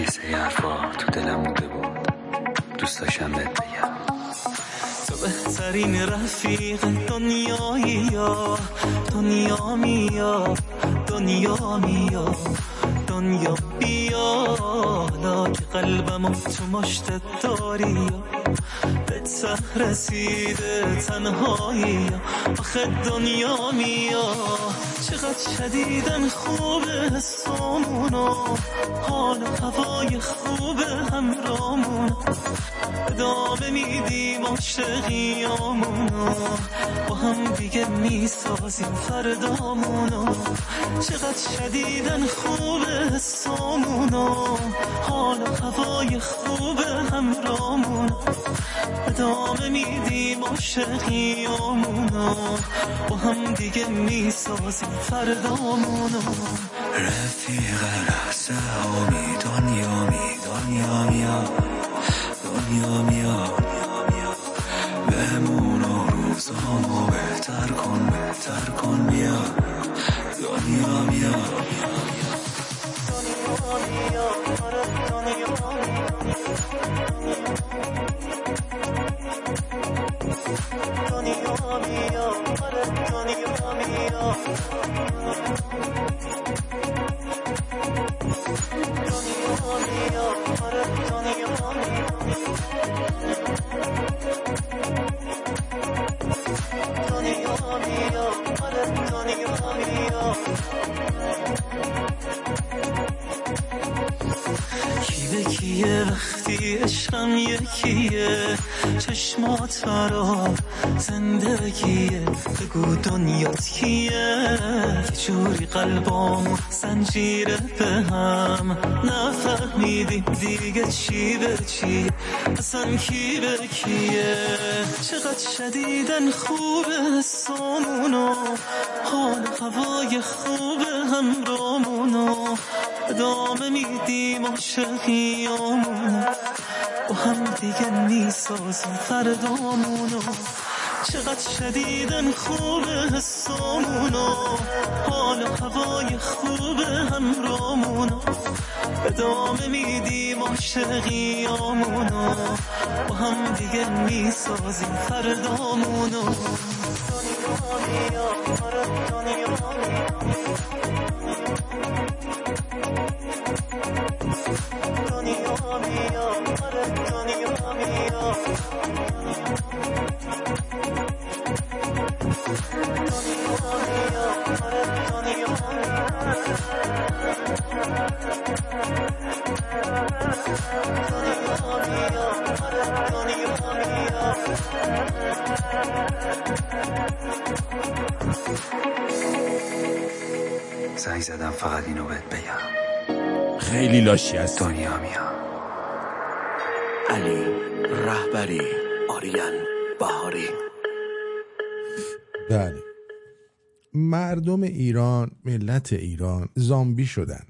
یه سری حرفا تو دلم مونده بود. دوست داشتم بهت بگم. تو بهترین رفیق دنیایی یا. دنیا میا دنیا میا دنیا بیا که قلبم تو مشتت داری. به ته رسیده تنهایی آخه دنیا میا. چقدر شدیدن خوبه سامونو حال و هوای خوبه همرامون ادامه میدیم عاشقیامونو با هم دیگه می‌سازیم فردامونو. چقدر شدیدن خوبه سامونو حال و هوای خوبه همرامون ادامه میدیم عاشقیامونو با هم دیگه می‌سازیم فردامونو. رفیق لحظه هامی دنیا می دنیا میا دنیا میا بهمون و روزامو بهتر کن بهتر کن. بیا دنیا میا کی کیه وقتی عشقم یکیه؟ چشمات برا زندگیه بگو دنیات کیه؟ یه جوری قلبامو زنجیره به هم؟ نفهمیدیم دیگه چی به چی. اصلا کی به کیه؟ چقدر شدیدن خوبه سامونو. هوای خوبه همرامونو ادامه میدیم عاشقیامونو با هم دیگه می‌سازیم فردامونو چقدر شدیدن خوبه حسامونو حال و هوای خوبه همرامونو ادامه میدیم عاشقیامونو با هم دیگه می‌سازیم فردامونو زنگ زدم فقط اینو بهت بگم. خیلی لاشی هست دنیا میا علی رهبری آریان بهاری. بله. مردم ایران ملت ایران زامبی شدن.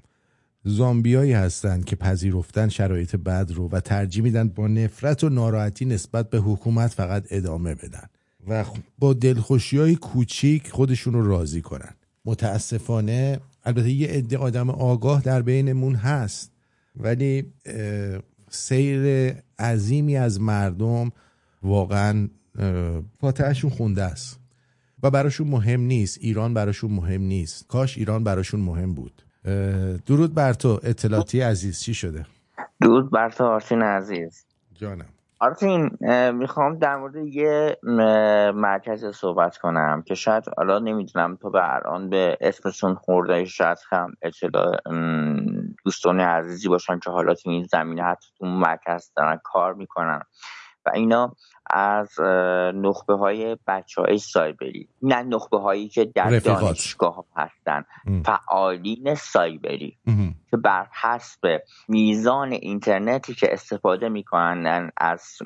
زامبیایی هستند که پذیرفتن شرایط بد رو و ترجیح میدن با نفرت و ناراحتی نسبت به حکومت فقط ادامه بدن و با دلخوشی های کوچیک خودشون رو راضی کنن. متاسفانه البته یه عده آدم آگاه در بینمون هست ولی سیر عظیمی از مردم واقعا فاتحشون خونده است. و براشون مهم نیست. ایران براشون مهم نیست. کاش ایران براشون مهم بود. درود بر تو اطلاعاتی عزیز چی شده؟ درود بر تو آرتین عزیز. جانم. آرتین می‌خوام در مورد یه مرکز صحبت کنم که شاید حالا نمی‌دونم تو به الان به اسمشون خورده شاید هم اطلاع دوستان عزیزی باشن که حالا تو این زمینه حتی تو مرکز دارن کار می‌کنن. و اینا از نخبه های بچه های سایبری نه نخبه هایی که در. دانشگاه ها هستن ام. فعالین سایبری مهم. که بر حسب میزان اینترنتی که استفاده می‌کنن از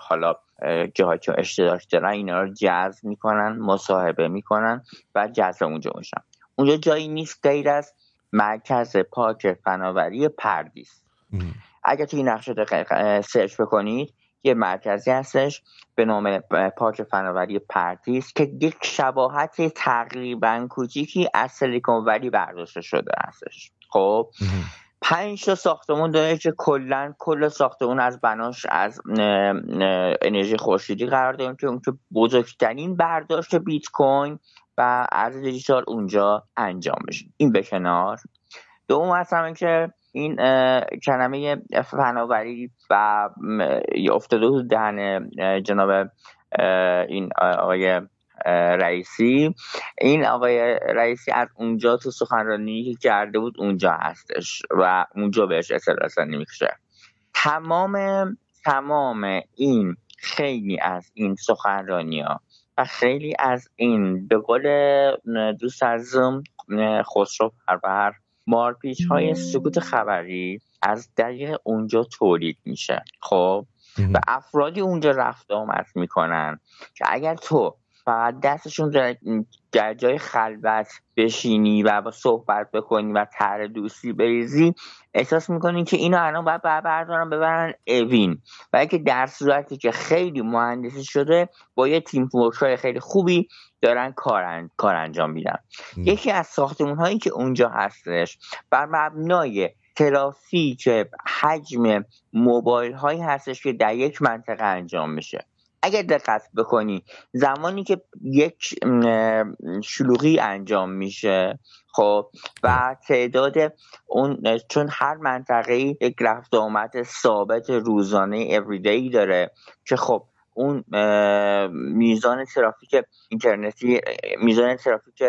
حالا اه، جاهایی که اشتراک دارن اینا رو جذب می‌کنن مصاحبه می‌کنن و جذب اونجا میشن اونجا جایی نیست غیر از مرکز پارک فناوری پردیس اگر توی نقشه search بکنید یه مرکزی هستش به نام پارک فناوری پردیس که یک شباهت تقریبا کوچیکی از Silicon Valley برداشته شده هستش. خب؟ پنج تا ساختمون داره که کلا کل ساختمون از بناش از انرژی خورشیدی قرار داریم که اون که بزرگترین برداشت بیت کوین و ارز دیجیتال اونجا انجام بشه. این به کنار. دوم هست همین که این کلمه فناوری و افتاده بود دهن جناب این آقای رئیسی. این آقای رئیسی از اونجا تو سخنرانی کرده بود اونجا هستش و اونجا بهش اطلاع نمیشه تمام تمام این خیلی از این سخنرانی ها و خیلی از این به قول دوست ازم خسرو پربر مارپیچ های سکوت خبری از دقیق اونجا تولید میشه خب؟ و افرادی اونجا رفت آمد می‌کنن که اگر تو فقط دستشون در جای خلوت بشینی و با صحبت بکنی و تر دوستی بریزی احساس می‌کنی که اینو الان باید بردارن ببرن اوین. و که در صورتی که خیلی مهندسی شده با یه تیم های خیلی خوبی دارن کار, کار انجام میدن. یکی از ساختمون هایی که اونجا هستش بر مبنای ترافیک حجم موبایل هایی هستش که در یک منطقه انجام میشه. اگر دقت بکنی زمانی که یک شلوغی انجام میشه خب و تعداد اون چون هر منطقه یک رفت آمد ثابت روزانه اوریدی داره که خب اون میزان ترافیک اینترنتی میزان ترافیک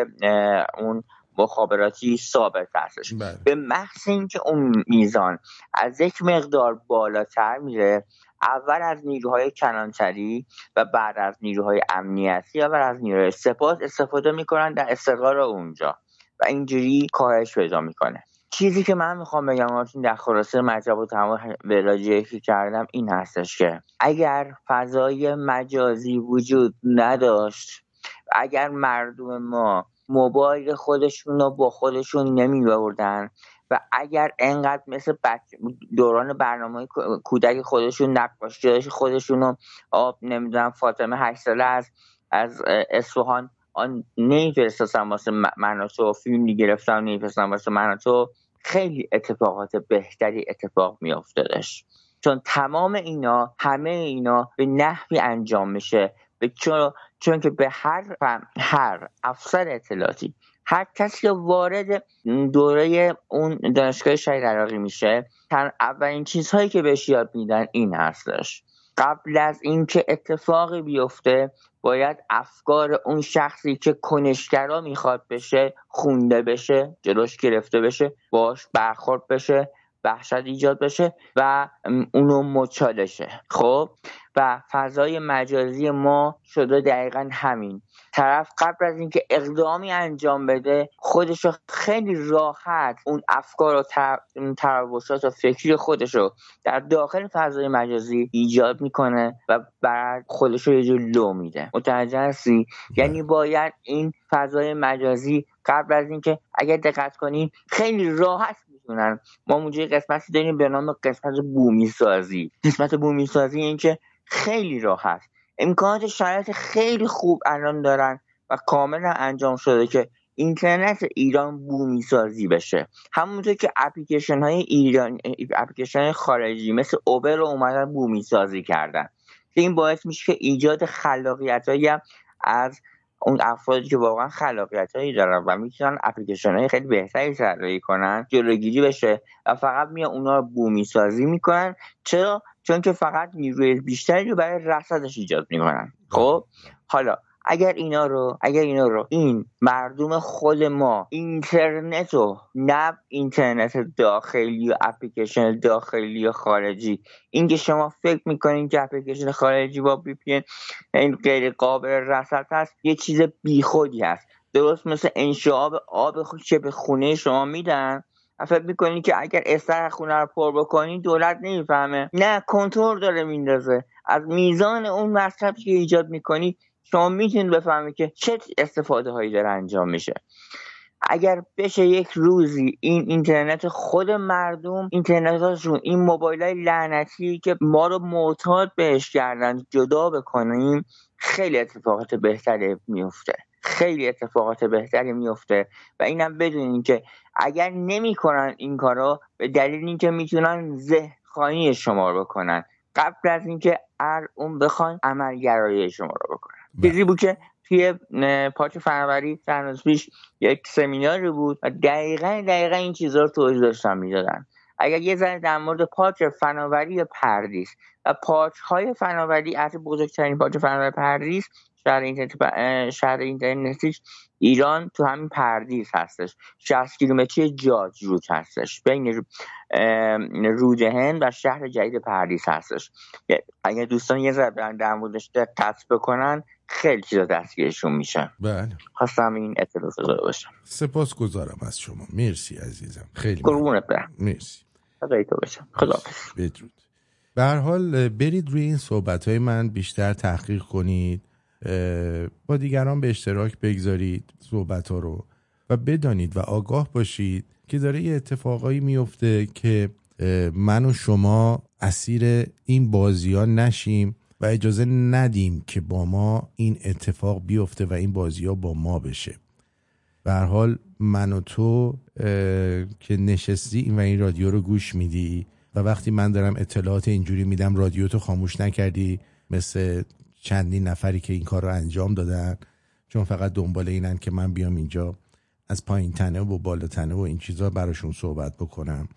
اون مخابراتی ثابت هستش بله. به محض اینکه اون میزان از یک مقدار بالاتر میره اول از نیروهای کنانتری و بعد از نیروهای امنیتی و بعد از نیروهای سپاس استفاده می‌کنن در استقرار اونجا و اینجوری کاهش پیدا می‌کنه چیزی که من می‌خوام بگم آرتین در خلاصه مطلب و تمام ولاجه که کردم این هستش که اگر فضای مجازی وجود نداشت اگر مردم ما موبایل خودشون رو با خودشون نمی بردن. و اگر انقدر مثل دوران برنامه کودک خودشون نقاشی خودشون رو آب نمی‌دونم فاطمه هشت ساله از از اصفهان آن نمیفرستن واسه مناتو فیلم می‌گرفتن نمیفرستن واسه مناتو خیلی اتفاقات بهتری اتفاق میافتادش. چون تمام اینا همه اینا به نحوی انجام میشه. چون چون که به هر هر افسر اطلاعاتی هر کسی که وارد دوره اون دانشگاه شهید عراقی میشه تن اولین چیزهایی که بهش یاد میدن این هستش قبل از اینکه اتفاقی بیفته باید افکار اون شخصی که کنشگرا می‌خواد بشه خونده بشه جلوش گرفته بشه باش برخورد بشه. وحشت ایجاد بشه و اونو مچالشه. خب؟ و فضای مجازی ما شده دقیقا همین. طرف قبل از اینکه اقدامی انجام بده خودش رو خیلی راحت اون افکار و تراوشات و فکری خودش رو در داخل فضای مجازی ایجاد می‌کنه و بعد خودش رو یه جور لو میده. متوجه هستی؟ یعنی باید این فضای مجازی قبل از اینکه اگر دقت کنین خیلی راحت می‌تونن. ما اونجا قسمتی داریم به نام قسمت بومی سازی قسمت بومی سازی این که خیلی راحت. امکانات شرایط خیلی خوب الان دارن و کاملا انجام شده که اینترنت ایران بومی سازی بشه. همونطور که اپلیکیشن های ایران اپلیکیشن های خارجی مثل اوبر رو اومدن بومی سازی کردن این باعث میشه که ایجاد خلاقیت هایی از اون افرادی که واقعا خلاقیت هایی دارن و می‌تونن اپلیکیشن های خیلی بهتری طراحی کنن جلوگیری بشه و فقط میان اونا رو بومی سازی می‌کنن. چرا؟ چون که فقط نیروی بیشتری رو برای رصدش ایجاد می‌کنن. خب؟ حالا اگر اینا رو اگر اینا رو این مردم خود ما اینترنت و نه اینترنت داخلی و اپلیکیشن داخلی و خارجی. اینکه شما فکر می‌کنین که اپلیکیشن خارجی با بی پی این غیر قابل رصد هست یه چیز بیخودی هست. درست مثل انشعاب آب که به خونه شما میدن. فکر می‌کنی که اگر استر خونه رو پر بکنی دولت نمی‌فهمه. نه کنترل داره میندازه. از میزان اون مصرفی که ایجاد می‌کنی شما می‌تونید بفهمید که چه استفاده هایی داره انجام میشه. اگر بشه یک روزی این اینترنت خود مردم اینترنت هاشون این موبایل های لعنتی که ما رو معتاد بهش کردن جدا بکنیم خیلی اتفاقات بهتری میفته خیلی اتفاقات بهتری میفته و اینم بدونین که اگر نمی‌کنن این کارا به دلیل اینکه می‌تونن ذهن شما رو بکنن. قبل از اینکه هر اون بخوان عملگرایی شما رو بکنن. چیزی بود که توی پارک فناوری چند پیش یک سمیناری بود و دقیقا دقیقا این چیزها رو توضیح داشتن می‌دادن. اگر یه ذره در مورد پارک فناوری پردیس و پارک های فناوری از بزرگترین پارک فناوری پردیس شهر اینترنت شهر اینترنتیش ایران تو همین پردیس هستش. 60 کیلومتری جاج رود هستش. بین رود هند و شهر جدید پردیس هستش. اگر دوستان یه ذره در موردش دقت بکنن خیلی چیزا دستگیرشون میشن بله. خواستم این اطلاع داده باشم. سپاس گذارم از شما. مرسی عزیزم. خیلی قربونت برم. مرسی. خدای تو باشم. خدا بدرود. به هر حال برید روی این صحبت های من بیشتر تحقیق کنید. با دیگران به اشتراک بگذارید صحبت ها رو و بدانید و آگاه باشید که داره یه اتفاقایی میفته که من و شما اسیر این بازی ها نشیم و اجازه ندیم که با ما این اتفاق بیفته و این بازی ها با ما بشه. به حال من و تو که نشستی و این رادیو رو گوش میدی و وقتی من دارم اطلاعات اینجوری میدم رادیو تو خاموش نکردی مثل چندین نفری که این کار رو انجام دادن چون فقط دنبال اینن که من بیام اینجا از پایین تنه و بالا تنه و این چیزا براشون صحبت بکنم.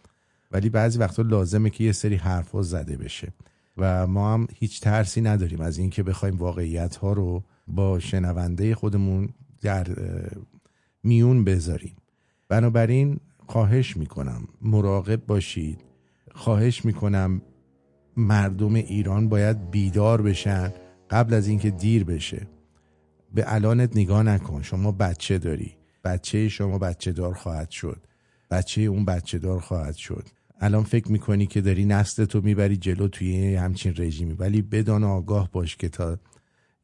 ولی بعضی وقتا لازمه که یه سری حرفا زده بشه. و ما هم هیچ ترسی نداریم از اینکه بخوایم واقعیت ها رو با شنونده خودمون در میون بذاریم. بنابراین خواهش می‌کنم مراقب باشید. خواهش می‌کنم مردم ایران باید بیدار بشن. قبل از اینکه دیر بشه به الانت نگاه نکن. شما بچه داری. بچه شما بچه دار خواهد شد. بچه اون بچه دار خواهد شد. الان فکر می‌کنی که داری نسل تو می‌بری جلو توی همچین رژیمی. ولی بدان آگاه باش که تا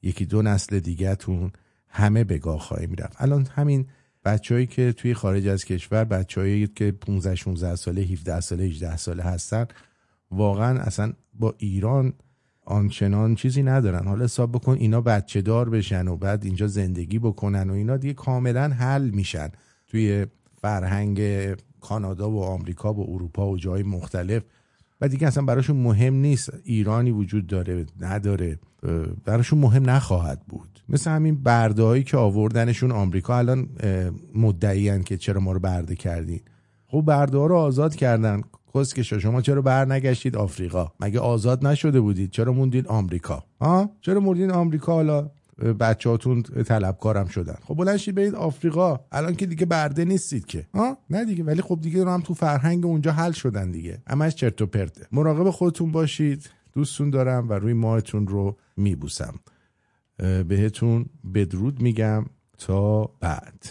یکی دو نسل دیگه تون همه به گاه خواهی می‌رفت الان همین بچههایی که توی خارج از کشور بچههایی که 15 16 ساله 17 ساله 18 ساله هستن واقعا اصلا با ایران آنچنان چیزی ندارن. حالا حساب بکن اینا بچه دار بشن و بعد اینجا زندگی بکنن و اینا دیگه کاملا حل میشن. توی فرهنگ کانادا و آمریکا و اروپا و جای مختلف. و دیگه اصلا براشون مهم نیست. ایرانی وجود داره نداره. براشون مهم نخواهد بود. مثل همین برده که آوردنشون آمریکا الان مدعیان که چرا ما رو برده کردین. خب برده ها رو آزاد کردن. کسکشا شما چرا بر نگشتید آفریقا؟ مگه آزاد نشده بودید؟ چرا موندید آمریکا؟ ها؟ چرا موندید آمریکا؟ حالا بچهاتون طلبکارم شدن. خب بلند برید آفریقا. الان که دیگه برده نیستید که. ها؟ نه دیگه. ولی خب دیگه هم تو فرهنگ اونجا حل شدن دیگه. همش چرت و پرته. مراقب خودتون باشید. دوستون دارم و روی ماهتون رو میبوسم. بهتون بدرود میگم. تا بعد.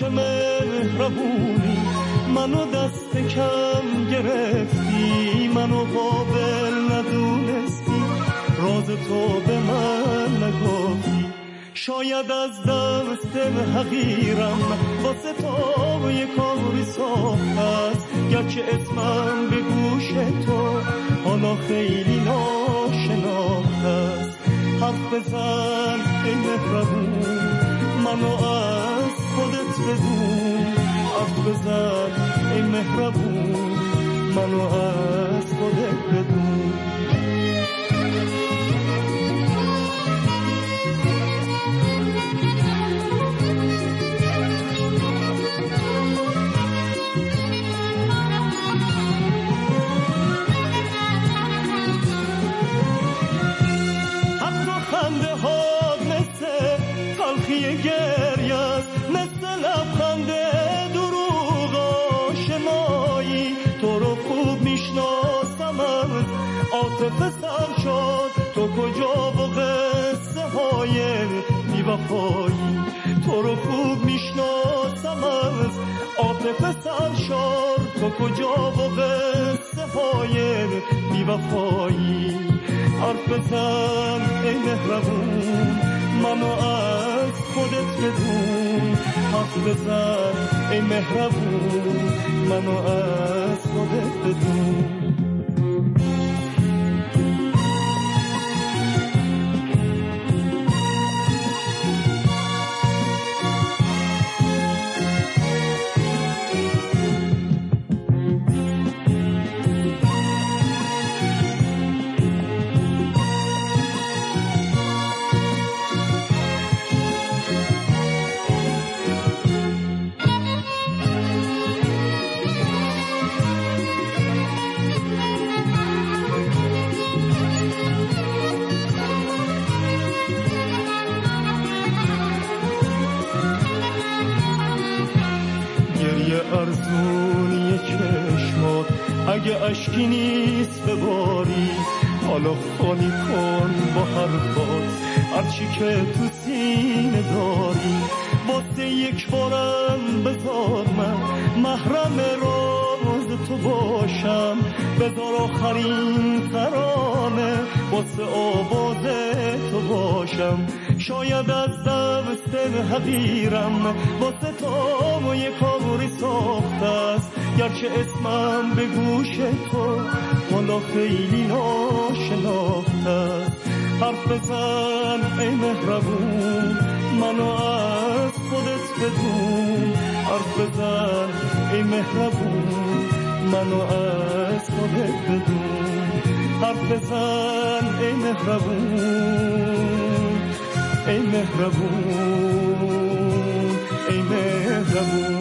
که مهربونی. منو دست کم گرفتی منو قابل ندونستی. راز تو به من نگفتی. شاید از دست حقیرم واسه تو یه کاری ساخت است. گرچه اسمم به گوش تو حالا خیلی ناشناخت است. حرف بزن ای مهربون منو از بدون عفت بزن ای مهربون منو از خودت بدون عاطفه سر شد. تو کجا و قصه های بیوفایی؟ حرف بزن ای مهربون. منو از خودت بدون. حرف بزن ای مهربون. منو از خودت بدون. اگه اشکی نیست بباری حالا خالی کن با حرفات هرچی که تو سینه داری. واسه یک بارم بذار من. محرم راز تو باشم. بذار آخرین ترانه واسه آواز تو باشم. شاید از دست حقیرم واسه تو یه کاری ساخته است. گرچه اسمم به گوش تو حالا خیلی ناشناخته حرف بزن ای مهربون منو از خودت بدون. حرف بزن ای مهربون منو از خودت بدون. حرف بزن ای مهربون ای مهربون.